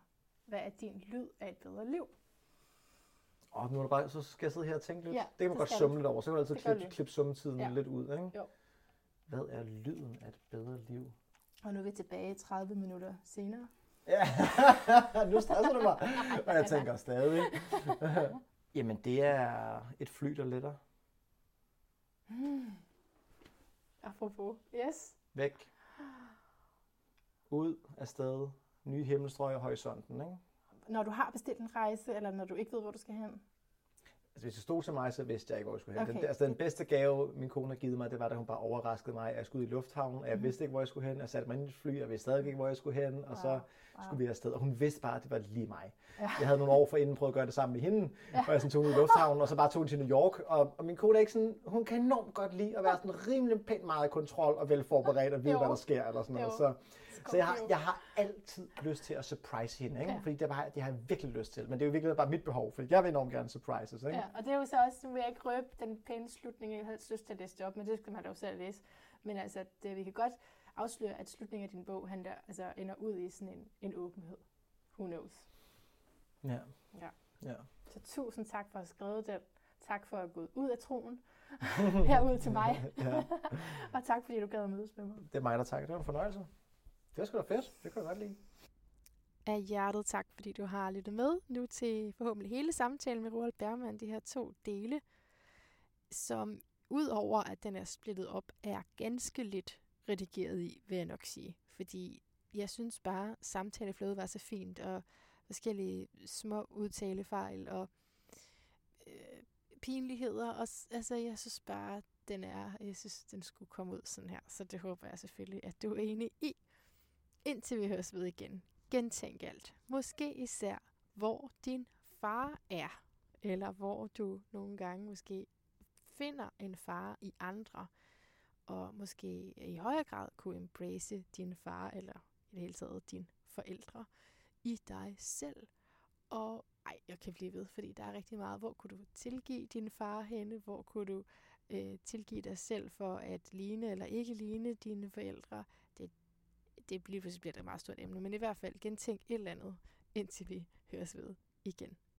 hvad er din lyd af et bedre liv? Åh, oh, nu er det bare, så skal jeg sidde her og tænke lidt. Ja, det kan man godt summe lidt over. Så kan man altid klippe, klippe summetiden ja. lidt ud. Ikke? Jo. Hvad er lyden af et bedre liv? Og nu er vi tilbage 30 minutter senere. Ja, nu stresser du mig. Og jeg tænker stadig. Jamen, det er et fly, der letter. Hmm. Apropos. Yes. Væk. Ud af sted. Nye himmelstrøg og horisonten, ikke? Når du har bestilt en rejse, eller når du ikke ved, hvor du skal hen? Altså, hvis det stod til mig, så vidste jeg ikke, hvor jeg skulle hen. Okay. Den, altså, den bedste gave, min kone har givet mig, det var, da hun bare overraskede mig, jeg skulle ud i lufthavnen, og jeg mm. vidste ikke, hvor jeg skulle hen. Jeg satte mig ind i et fly, og jeg vidste stadig ikke, hvor jeg skulle hen, og så wow. skulle vi afsted. Og hun vidste bare, at det var lige mig. Ja. Jeg havde nogle år for inden prøvet at gøre det sammen med hende, ja. og jeg sådan tog ud i lufthavnen, og så bare tog til New York. Og, og min kone er ikke sådan, hun kan enormt godt lide at være sådan rimelig pænt meget i kontrol og velforberedt og vide, hvad der sker, eller sådan noget. Så, så jeg har, jeg har altid lyst til at surprise hende, ikke? Ja. fordi det, var, det har jeg virkelig lyst til. Men det er jo virkelig bare mit behov, for jeg vil enormt gerne surprises. Ikke? Ja, og det er jo så også, nu vil jeg ikke røbe den pæne slutning, jeg havde lyst til at læse det op, men det skal man da jo selv læse. Men altså, det, vi kan godt afsløre, at slutningen af din bog han der, altså, ender ud i sådan en, en åbenhed. Who knows? Ja. ja. ja. Så tusind tak for at have skrevet den. Tak for at gå ud af troen herud til mig. ja. og tak fordi du gad at mødes med mig. Det er mig, der takker. Det var en fornøjelse. Det er sgu da fedt. Det kan jeg godt lide. Af hjertet tak, fordi du har lyttet med nu til forhåbentlig hele samtalen med Roald Bergman, de her to dele, som udover at den er splittet op, er ganske lidt redigeret i, vil jeg nok sige. Fordi jeg synes bare, samtaleflødet var så fint, og forskellige små udtalefejl, og øh, pinligheder. Og, altså, jeg synes bare, den er, jeg synes, den skulle komme ud sådan her. Så det håber jeg selvfølgelig, at du er enig i. Indtil vi høres ved igen. Gentænk alt. Måske især, hvor din far er. Eller hvor du nogle gange måske finder en far i andre. Og måske i højere grad kunne embrace din far, eller i det hele taget dine forældre, i dig selv. Og ej, jeg kan blive ved, fordi der er rigtig meget. Hvor kunne du tilgive din far henne? Hvor kunne du øh, tilgive dig selv for at ligne eller ikke ligne dine forældre? Det, det bliver, det et meget stort emne, men i hvert fald gentænk et eller andet, indtil vi høres ved igen.